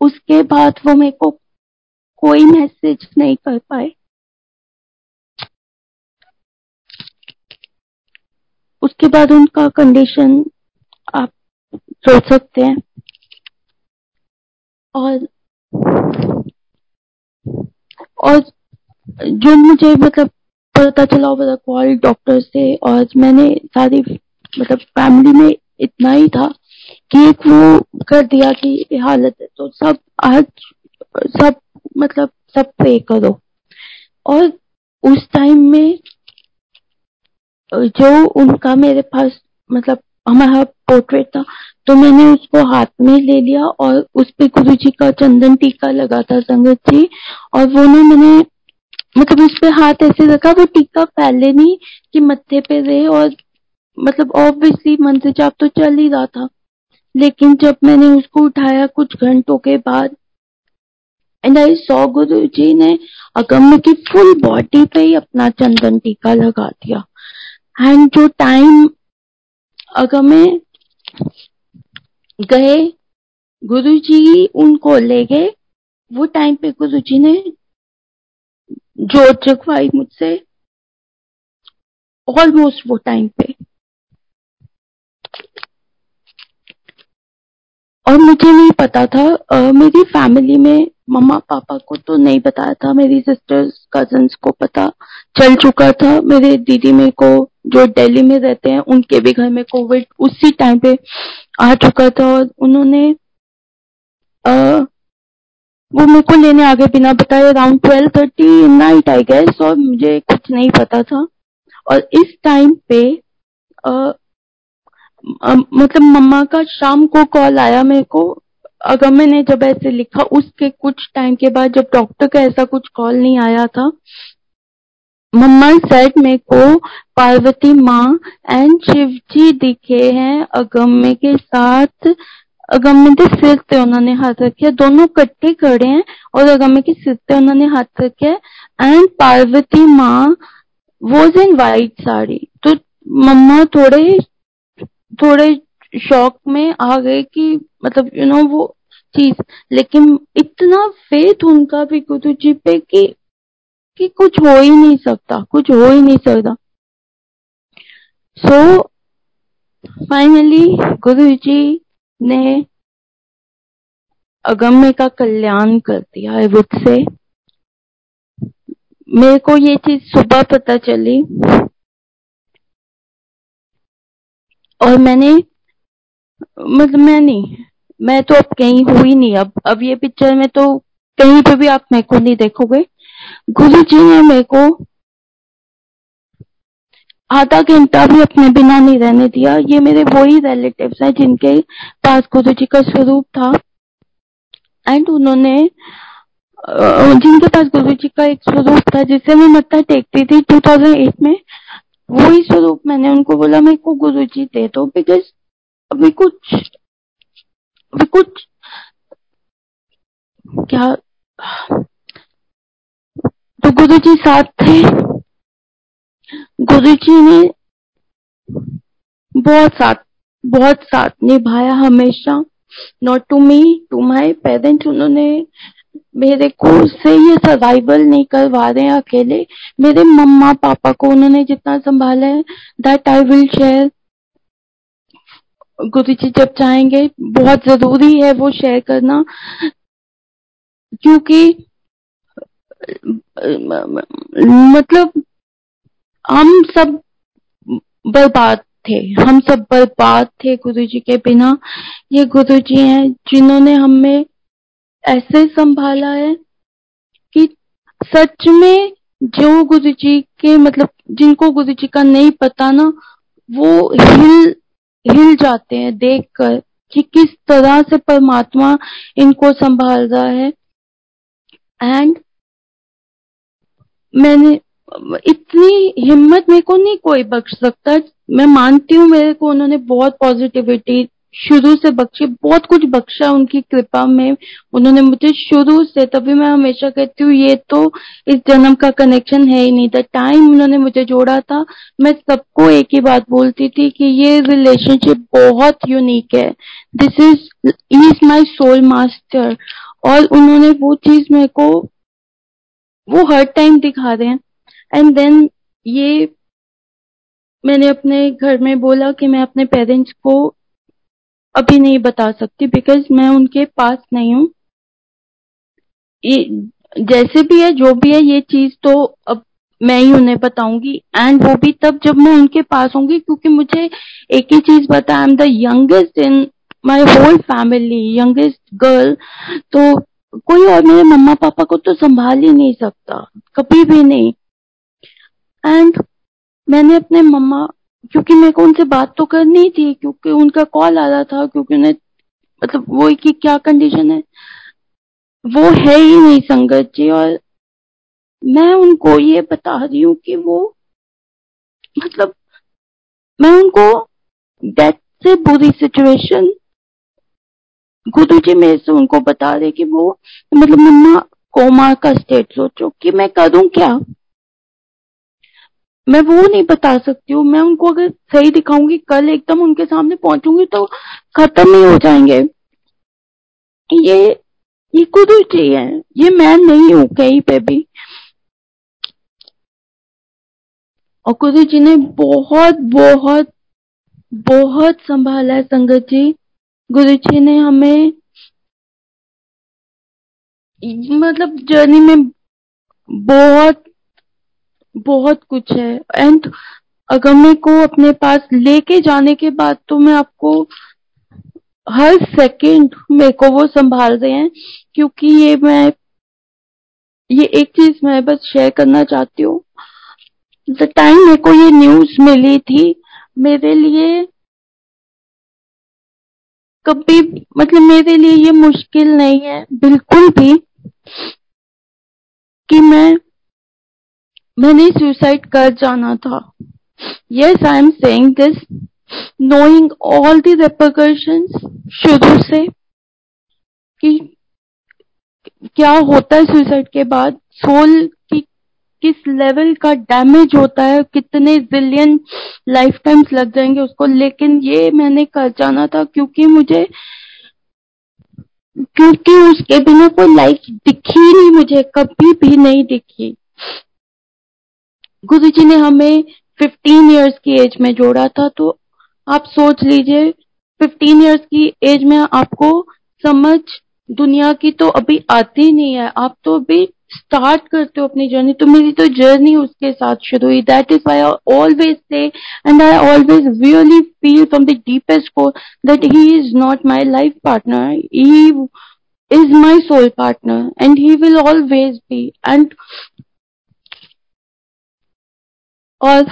उसके बाद वो मेरे को कोई मैसेज नहीं कर पाए। उसके बाद उनका कंडीशन आप सोच सकते हैं। और और जो मुझे मतलब पता चला मेरा कॉल डॉक्टर से और मैंने सारी मतलब फैमिली में इतना ही था कि एक वो कर दिया कि हालत है तो सब आज सब मतलब सब पे करो। और उस टाइम में जो उनका मेरे पास मतलब हमारा पोर्ट्रेट था तो मैंने उसको हाथ में ले लिया और उस पे गुरु जी का चंदन टीका लगा था संगत जी। और वो ना मैंने मतलब उस पर हाथ ऐसे रखा, वो टीका पहले नहीं कि मत्थे पे रहे और मतलब ऑब्वियसली से जाप तो चल ही रहा था। लेकिन जब मैंने उसको उठाया कुछ घंटों के बाद एंड आई सौ गुरु जी ने अगम्य की फुल बॉडी पे ही अपना चंदन टीका लगा दिया। एंड जो टाइम अगर मैं गए गुरुजी उनको ले गए वो टाइम पे गुरुजी ने जो जगवाई मुझसे। ऑलमोस्ट वो टाइम पे। और मुझे नहीं पता था आ, मेरी फैमिली में मम्मा पापा को तो नहीं बताया था मेरी सिस्टर्स कजन्स को पता चल चुका था मेरे दीदी मेरे को जो दिल्ली में रहते हैं उनके भी घर में कोविड उसी टाइम पे आ चुका था और उन्होंने आ, वो मेरे को लेने आगे बिना बताए around twelve thirty night I guess और मुझे कुछ नहीं पता था। और इस टाइम पे आ, आ, मतलब मम्मा का शाम को कॉल आया मेरे को। अगर मैंने जब ऐसे लिखा उसके कुछ टाइम के बाद जब डॉक्टर का ऐसा कुछ कॉल नहीं आया था मम्मा सेट मेरे को पार्वती माँ एंड शिव जी दिखे हैं अगम्य के साथ। अगम्य के सिर पे उन्होंने हाथ रखे दोनों कट्टे खड़े हैं और अगम्य के सिर पे उन्होंने हाथ रखे एंड पार्वती माँ वॉज़ इन वाइट साड़ी। तो मम्मा थोड़े थोड़े शौक में आ गए कि मतलब यू you नो know, वो चीज़। लेकिन इतना फेथ उनका भी गुरु जी पे कि कि कुछ हो ही नहीं सकता, कुछ हो ही नहीं सकता। सो फाइनली गुरु जी ने अगम्य का कल्याण कर दिया है से। मेरे को ये चीज़ सुबह पता चली। और मैंने मतलब मैं नहीं, मैं तो अब कहीं हुई नहीं। अब अब ये पिक्चर में तो कहीं पे भी आप मेरे को नहीं देखोगे। गुरु जी ने मेरे को आधा घंटा भी अपने बिना नहीं रहने दिया। ये मेरे वही रिलेटिव्स हैं जिनके पास गुरु जी का स्वरूप था। एंड उन्होंने जिनके पास गुरु जी का एक स्वरूप था, जिसे मैं मत्था टेकती थी 2008 में, वही स्वरूप मैंने उनको बोला, मेरे को गुरु जी दे दो बिकॉज़ अभी कुछ अभी कुछ, क्या तो गुरु जी साथ थे। गुरु जी ने बहुत साथ बहुत साथ निभाया हमेशा। Not to me to my parents उन्होंने मेरे को से ये सर्वाइवल नहीं करवा रहे अकेले। मेरे मम्मा पापा को उन्होंने जितना संभाला है दैट आई विल शेयर गुरु जी जब चाहेंगे बहुत ज़रूरी है वो शेयर करना। क्योंकि मतलब हम सब बर्बाद थे। हम सब बर्बाद थे गुरु जी के बिना। ये गुरु जी हैं जिन्होंने हमें ऐसे संभाला है कि सच में जो गुरु जी के मतलब जिनको गुरु जी का नहीं पता ना, वो हिल हिल जाते हैं देखकर कि किस तरह से परमात्मा इनको संभाल रहा है। एंड मैंने, इतनी हिम्मत मेरे को नहीं कोई बख्श सकता। मैं मानती हूँ मेरे को उन्होंने बहुत पॉजिटिविटी शुरू से बख्शी, बहुत कुछ बख्शा उनकी कृपा में। उन्होंने मुझे शुरू से, तभी मैं हमेशा कहती हूँ, ये तो इस जन्म का कनेक्शन है ही नहीं था। टाइम उन्होंने मुझे जोड़ा था। मैं सबको एक ही बात बोलती थी कि ये रिलेशनशिप बहुत यूनिक है। This is is my soul master और उन्होंने वो चीज़ मेरे को वो हर टाइम दिखा रहे हैं। एंड देन ये मैंने अपने घर में बोला कि मैं अपने पेरेंट्स को अभी नहीं बता सकती बिकॉज़ मैं उनके पास नहीं हूँ। जैसे भी है, जो भी है, ये चीज़ तो अब मैं ही उन्हें बताऊँगी। एंड वो भी तब जब मैं उनके पास होंगी, क्योंकि मुझे एक ही चीज़ पता I am the youngest in my whole family youngest girl तो कोई और मेरे मम्मा पापा को तो संभाल ही नहीं सकता, कभी भी नहीं। एंड मैंने अपने मम्मा, क्योंकि मेरे को उनसे बात तो करनी थी, क्योंकि उनका कॉल आ रहा था, क्योंकि उन्हें मतलब वो की क्या कंडीशन है। वो है ही नहीं संगत जी, और मैं उनको ये बता रही हूँ कि वो मतलब मैं उनको डेथ से बुरी सिचुएशन गुरु जी मेरे से उनको बता रहे कि वो मतलब मम्मा कोमा का स्टेट सोचो कि मैं करूँ क्या? मैं वो नहीं बता सकती हूँ। मैं उनको अगर सही दिखाऊँगी, कल एकदम उनके सामने पहुंचूँगी तो खत्म ही हो जाएँगे। ये ये गुरु जी है ये मैं नहीं हूँ कहीं पे भी। और गुरु जी ने बहुत बहुत बहुत संभाला है संगत जी। गुरु जी ने हमें मतलब जर्नी में बहुत बहुत कुछ है। एंड अगर मेरे को अपने पास लेके जाने के बाद तो मैं आपको हर सेकंड मेरे को वो संभाल रहे हैं, क्योंकि ये मैं, ये एक चीज़ मैं बस शेयर करना चाहती हूँ। द टाइम मेरे को ये न्यूज़ मिली थी, मेरे लिए कभी मतलब मेरे लिए ये मुश्किल नहीं है, बिल्कुल भी, कि मैं, मैंने सुसाइड कर जाना था। Yes I am saying this knowing all the repercussions शुरू से, कि क्या होता है सुसाइड के बाद सोल किस लेवल का डैमेज होता है, कितने जिलियन लाइफ टाइम्स लग जाएँगे उसको। लेकिन ये मैंने कर जाना था क्योंकि मुझे, क्योंकि उसके बिना कोई लाइफ दिखी नहीं मुझे, कभी भी नहीं दिखी। गुरु जी ने हमें 15 इयर्स की एज में जोड़ा था तो आप सोच लीजिए 15 इयर्स की एज में आपको समझ दुनिया की तो अभी आती नहीं है। आप तो अभी स्टार्ट करते हो अपनी जर्नी तो मेरी तो जर्नी उसके साथ शुरू हुई। That is I always say and I always really feel from the deepest core that he is not my life partner he is my soul partner and he will always be and और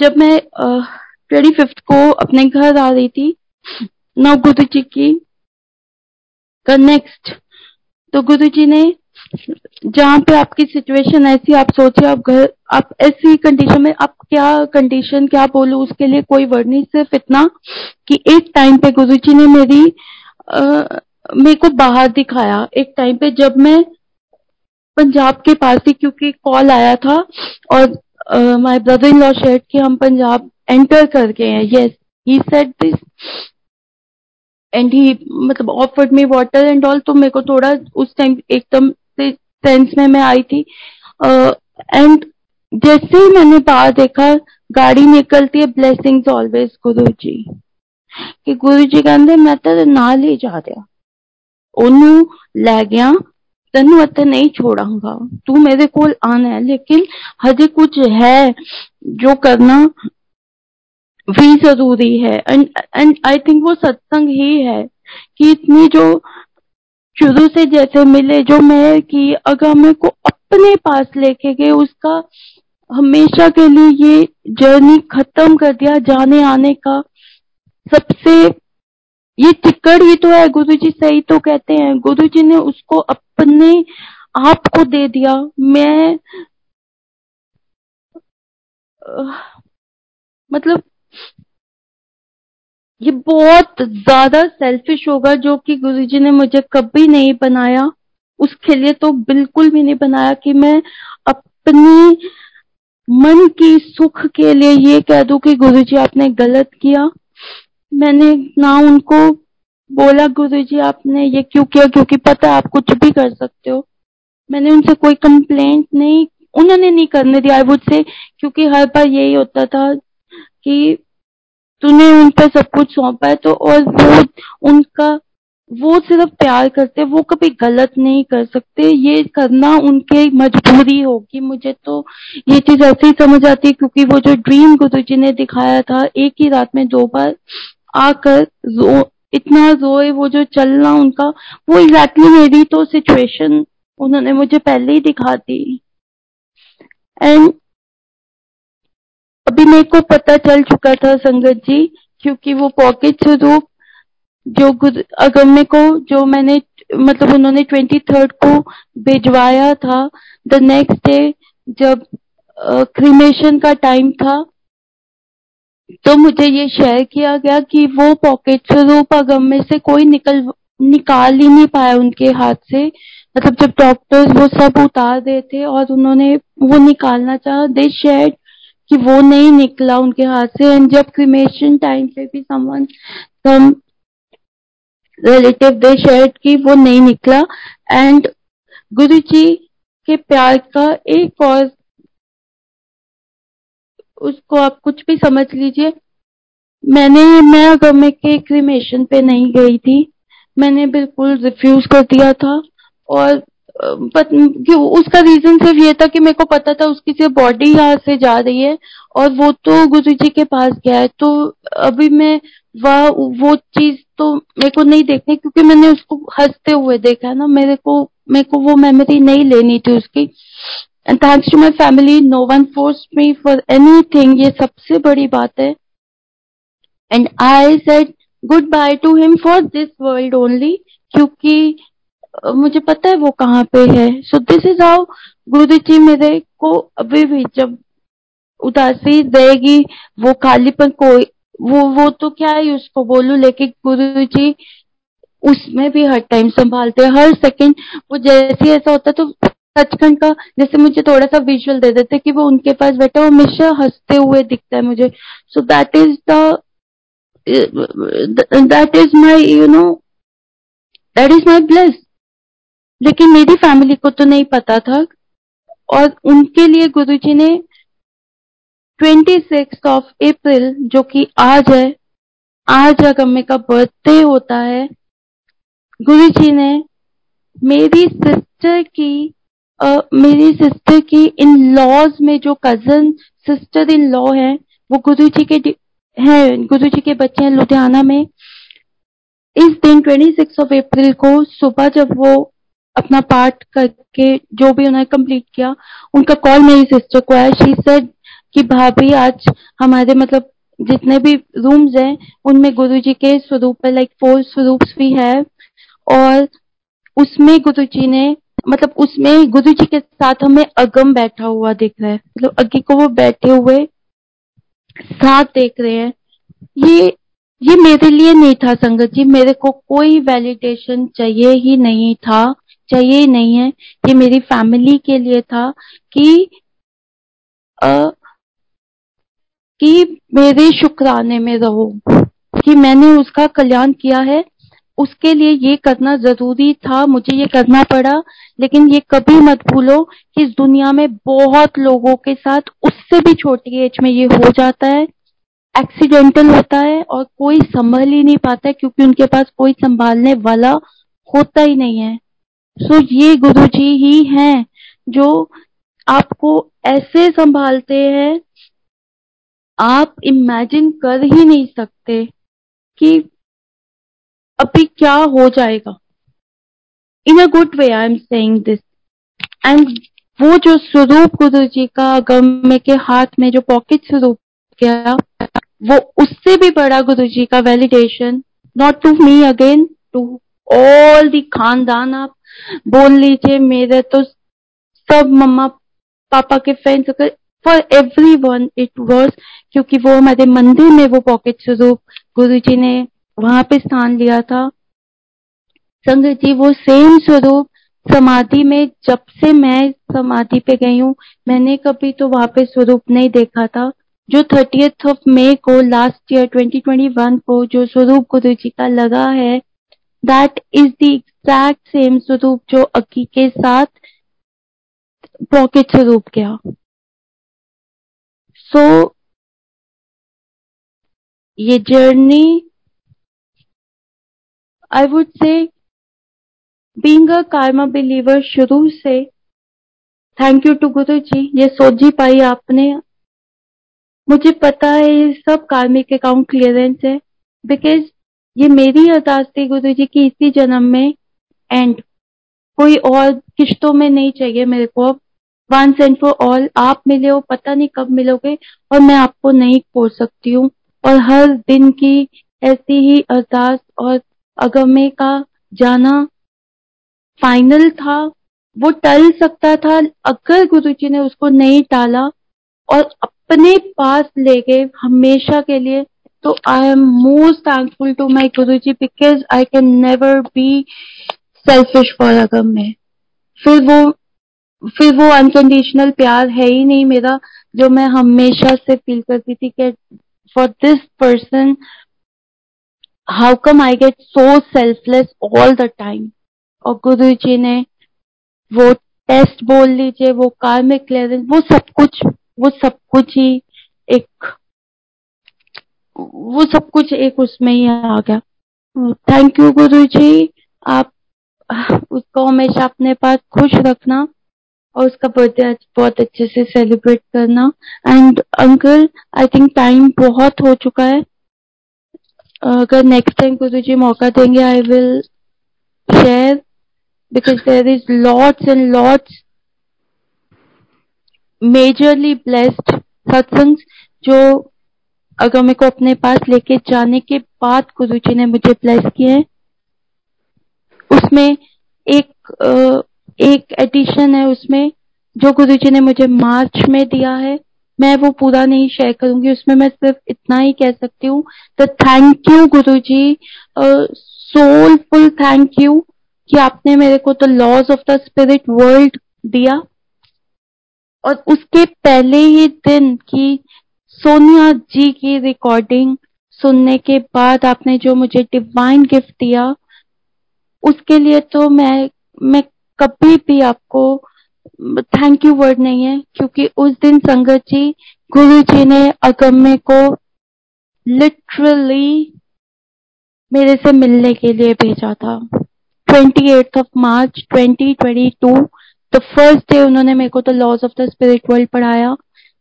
जब मैं ट्वेंटी फिफ्थ को अपने घर आ रही थी नौ गुरु जी की का नेक्स्ट तो गुरु जी ने, जहाँ पे आपकी सिचुएशन ऐसी, आप सोचे, आप घर, आप ऐसी कंडीशन में, आप क्या कंडीशन क्या बोलू, उसके लिए कोई वर्ड नहीं, सिर्फ़ इतना कि एक टाइम पे गुरु जी ने मेरी मेरे को बाहर दिखाया। एक टाइम पे जब मैं पंजाब के पास थी, क्योंकि कॉल आया था और my brother in law share कि हम पंजाब एंटर कर गए हैं। Yes he said this and he मतलब offered me water and all तो मेरे को थोड़ा उस टाइम एकदम से सेंस में मैं आई थी एंड uh, जैसे ही मैंने बाहर देखा गाड़ी निकलती है ब्लेसिंग्स ऑलवेज गुरु जी कि गुरु जी कहते मैं तेरे नाल ही जा रहा ओनू ਲੈ ਗਿਆ ਤੈਨੂੰ ਇੱਥੇ ਨਹੀਂ ਛੋੜਾਂਗਾ ਤੂੰ ਮੇਰੇ ਕੋਲ ਆਣਾ ਹੈ ਲੇਕਿਨ ਹਜੇ ਕੁਝ ਹੈ ਜੋ ਕਰਨਾ भी ज़रूरी है। एंड आई थिंक वो सत्संग ही है कि इतनी जो शुरू से जैसे मिले, जो मैं कि अगर मेरे को अपने पास लेके गए, उसका हमेशा के लिए ये जर्नी खत्म कर दिया जाने आने का। सबसे ये टिकट ही तो है, गुरु जी सही तो कहते हैं। गुरु जी ने उसको अपने आप को दे दिया। मैं मतलब ये बहुत ज़्यादा सेल्फिश होगा जो कि गुरु जी ने मुझे कभी नहीं बनाया। उसके लिए तो बिल्कुल भी नहीं बनाया कि मैं अपनी मन की सुख के लिए ये कह दू कि गुरुजी आपने गलत किया। मैंने ना उनको बोला, गुरु जी आपने ये क्यों किया? क्योंकि पता आप कुछ भी कर सकते हो। मैंने उनसे कोई कंप्लेंट नहीं, उन्होंने नहीं करने दिया आई वुड से क्योंकि हर बार यही होता था कि तूने उन पर सब कुछ सौंपा है तो और वो उनका, वो सिर्फ़ प्यार करते, वो कभी गलत नहीं कर सकते। ये करना उनके मजबूरी होगी। मुझे तो ये चीज़ ऐसे ही समझ आती है, क्योंकि वो जो ड्रीम गुरु जी ने दिखाया था, एक ही रात में दो बार आकर रो, इतना रोए, वो जो चलना उनका, वो एग्जैक्टली मेरी तो सिचुएशन उन्होंने मुझे पहले ही दिखा दी। एंड अभी मेरे को पता चल चुका था संगत जी, क्योंकि वो पॉकेट स्वरूप जो अगर मेरे को जो मैंने मतलब उन्होंने ट्वेंटी थर्ड को भिजवाया था द नेक्स्ट डे जब क्रीमेशन का टाइम था तो मुझे ये शेयर किया गया कि वो पॉकेट स्वरूप अगम में से कोई निकल, निकाल ही नहीं पाया उनके हाथ से। मतलब जब डॉक्टर्स वो सब उतार रहे थे और उन्होंने वो निकालना चाहा दे शेयर कि वो नहीं निकला उनके हाथ से। एंड जब क्रिमेशन टाइम पे भी someone some relative they share की वो नहीं निकला। एंड गुरु जी के प्यार का एक और, उसको आप कुछ भी समझ लीजिए। मैंने, मैं अगमे के क्रिमेशन पे नहीं गई थी, मैंने बिल्कुल रिफ्यूज कर दिया था। और उसका रीजन सिर्फ़ ये था कि मेरे को पता था उसकी सिर्फ़ बॉडी यहाँ से जा रही है और वो तो गुरु जी के पास गया है। तो अभी मैं वह, वो चीज़ तो मेरे को नहीं देखनी क्योंकि मैंने उसको हँसते हुए देखा ना। मेरे को मेरे को वो मेमोरी नहीं लेनी थी उसकी। And thanks to my family no one force me for anything ये सबसे बड़ी बात है। And I said goodbye to him for this world only क्योंकि मुझे पता है वो कहाँ पे है। सो दिस इज़ हाउ गुरु जी मेरे को अभी भी जब उदासी देगी, वो खालीपन कोई, वो वो तो क्या है उसको बोलू, लेकिन गुरु जी उसमें भी हर टाइम संभालते हैं। हर सेकंड वो जैसे ऐसा होता तो सचखंड का, जैसे मुझे थोड़ा सा विजुअल दे देते कि वो उनके पास बैठा हमेशा हँसते हुए दिखता है मुझे। So that is that is my you know that is my bless लेकिन मेरी फैमिली को तो नहीं पता था। और उनके लिए गुरुजी ने ट्वेंटी सिक्स ऑफ़ अप्रैल जो कि आज है आज अगम्य का बर्थडे होता है गुरु जी ने मेरी सिस्टर की uh, मेरी सिस्टर की इन लॉज में जो कज़न सिस्टर इन लॉ है वो गुरु जी के हैं गुरु जी के बच्चे हैं लुधियाना में। इस दिन 26 ऑफ़ अप्रैल को सुबह जब वो अपना पार्ट करके जो भी उन्होंने कंप्लीट किया, उनका कॉल मेरी सिस्टर को आया। शी सेड कि, भाभी, आज हमारे मतलब जितने भी रूम्स हैं, उनमें गुरु जी के स्वरूप है लाइक फोर स्वरूप भी है और उसमें गुरु जी ने मतलब उसमें गुरु जी के साथ हमें अगम बैठा हुआ दिख रहा है। मतलब अग्नि को वो बैठे हुए साथ देख रहे हैं। ये ये मेरे लिए नहीं था संगत जी। मेरे को कोई वैलिडेशन चाहिए ही नहीं था। चाहिए ही नहीं है। ये मेरी फैमिली के लिए था कि आ, कि मेरे शुक्राने में रहो कि मैंने उसका कल्याण किया है। उसके लिए ये करना ज़रूरी था मुझे ये करना पड़ा लेकिन ये कभी मत भूलो कि इस दुनिया में बहुत लोगों के साथ उससे भी छोटी एज में ये हो जाता है एक्सीडेंटल होता है और कोई संभल ही नहीं पाता क्योंकि उनके पास कोई संभालने वाला होता ही नहीं है। सो ये गुरु जी ही हैं जो आपको ऐसे संभालते हैं, आप इमेजिन कर ही नहीं सकते कि अभी क्या हो जाएगा। In a good way I am saying this and वो जो स्वरूप गुरु जी का गम के हाथ में जो पॉकेट स्वरूप गया, वो उससे भी बड़ा गुरु जी का validation not to me again to all the खानदान आप बोल लीजिए, मेरे तो सब मम्मा पापा के friends for everyone it was क्योंकि वो हमारे मंदिर में वो पॉकेट स्वरूप गुरु जी ने वहाँ पे स्थान लिया था। संगत जी, वो सेम स्वरूप समाधि में जब से मैं समाधि पे गई हूँ, मैंने कभी तो वहाँ पे स्वरूप नहीं देखा था। जो थर्टीथ ऑफ़ मे को लास्ट ईयर 2021 को जो स्वरूप गुरु जी का लगा है that is the exact same swaroop जो अक्की के साथ पॉकेट स्वरूप गया। सो so, ये journey I would say being a karma believer शुरू से थैंक यू टू गुरु जी ये सोच पाई आपने। मुझे पता है ये सब कार्मिक अकाउंट क्लियरेंस है बिकॉज़ ये मेरी अरदास थी गुरु जी की इसी जन्म में एंड कोई और किश्तों में नहीं चाहिए मेरे को। अब वन एंड फॉर ऑल आप मिले हो, पता नहीं कब मिलोगे और मैं आपको नहीं खोल सकती हूँ। और हर दिन की ऐसी ही अरदास और अगमे का जाना फाइनल था। वो टल सकता था, अगर गुरु जी ने उसको नहीं टाला और अपने पास ले गए हमेशा के लिए तो I am most thankful to my Guru ji because I can never be selfish for Agam में फिर वो फिर वो अनकंडीशनल प्यार है ही नहीं मेरा, जो मैं हमेशा से फील करती थी कि for this person how come I get so selfless all the time और गुरु जी ने वो टेस्ट बोल लीजिए, वो कार्मिक क्लियरेंस वो सब कुछ, वो सब कुछ ही एक वो सब कुछ एक उसमें ही आ गया। थैंक यू गुरु जी आप उसको हमेशा अपने पास खुश रखना और उसका बर्थडे बहुत अच्छे से सेलिब्रेट करना। And uncle I think time बहुत हो चुका है। अगर नेक्स्ट टाइम गुरु जी मौका देंगे I will share because there is lots and lots majorly blessed satsang जो अगर मेरे को अपने पास लेके जाने के बाद गुरु जी ने मुझे ब्लेस किए उसमें एक एक एडिशन है उसमें, जो गुरु जी ने मुझे मार्च में दिया है, मैं वो पूरा नहीं शेयर करूँगी, उसमें मैं सिर्फ़ इतना ही कह सकती हूँ तो thank you Guru ji soulful thank you कि आपने मेरे को the laws of the spirit world दिया। और उसके पहले ही दिन की सोनिया जी की रिकॉर्डिंग सुनने के बाद आपने जो मुझे डिवाइन गिफ्ट दिया, उसके लिए तो मैं मैं कभी भी आपको थैंक यू वर्ड नहीं है, क्योंकि उस दिन संगत जी, गुरु जी ने अगम्य को लिटरली मेरे से मिलने के लिए भेजा था। Twenty eight of March twenty twenty two the first day उन्होंने मेरे को the laws of the spirit world पढ़ाया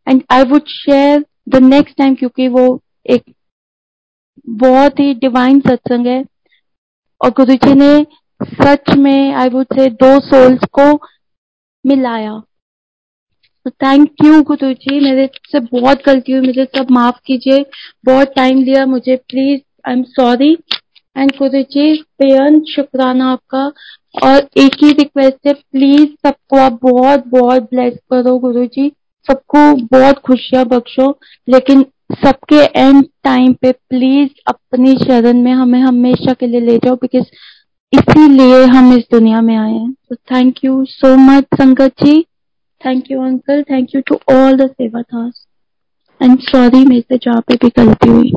and I would share the next time क्योंकि वो एक बहुत ही डिवाइन सत्संग है, और गुरु जी ने सच में आई वुड से दो सोल्स को मिलाया। तो थैंक यू गुरु जी। मेरे से बहुत गलती हुई, मुझे सब माफ़ कीजिए। बहुत टाइम लिया मुझे please I am sorry and Guru ji बेअन शुक्राना आपका। और एक ही रिक्वेस्ट है प्लीज़ सबको आप बहुत बहुत ब्लेस करो, गुरु जी। सबको बहुत खुशियाँ बख्शो। लेकिन सबके एंड टाइम पे प्लीज़ अपनी शरण में हमें हमेशा के लिए ले जाओ बिकॉज़ इसीलिए हम इस दुनिया में आए हैं। तो thank you so much sangat ji. Thank you uncle thank you to all the seva था एंड सॉरी मेरे से जहाँ पे भी गलती हुई।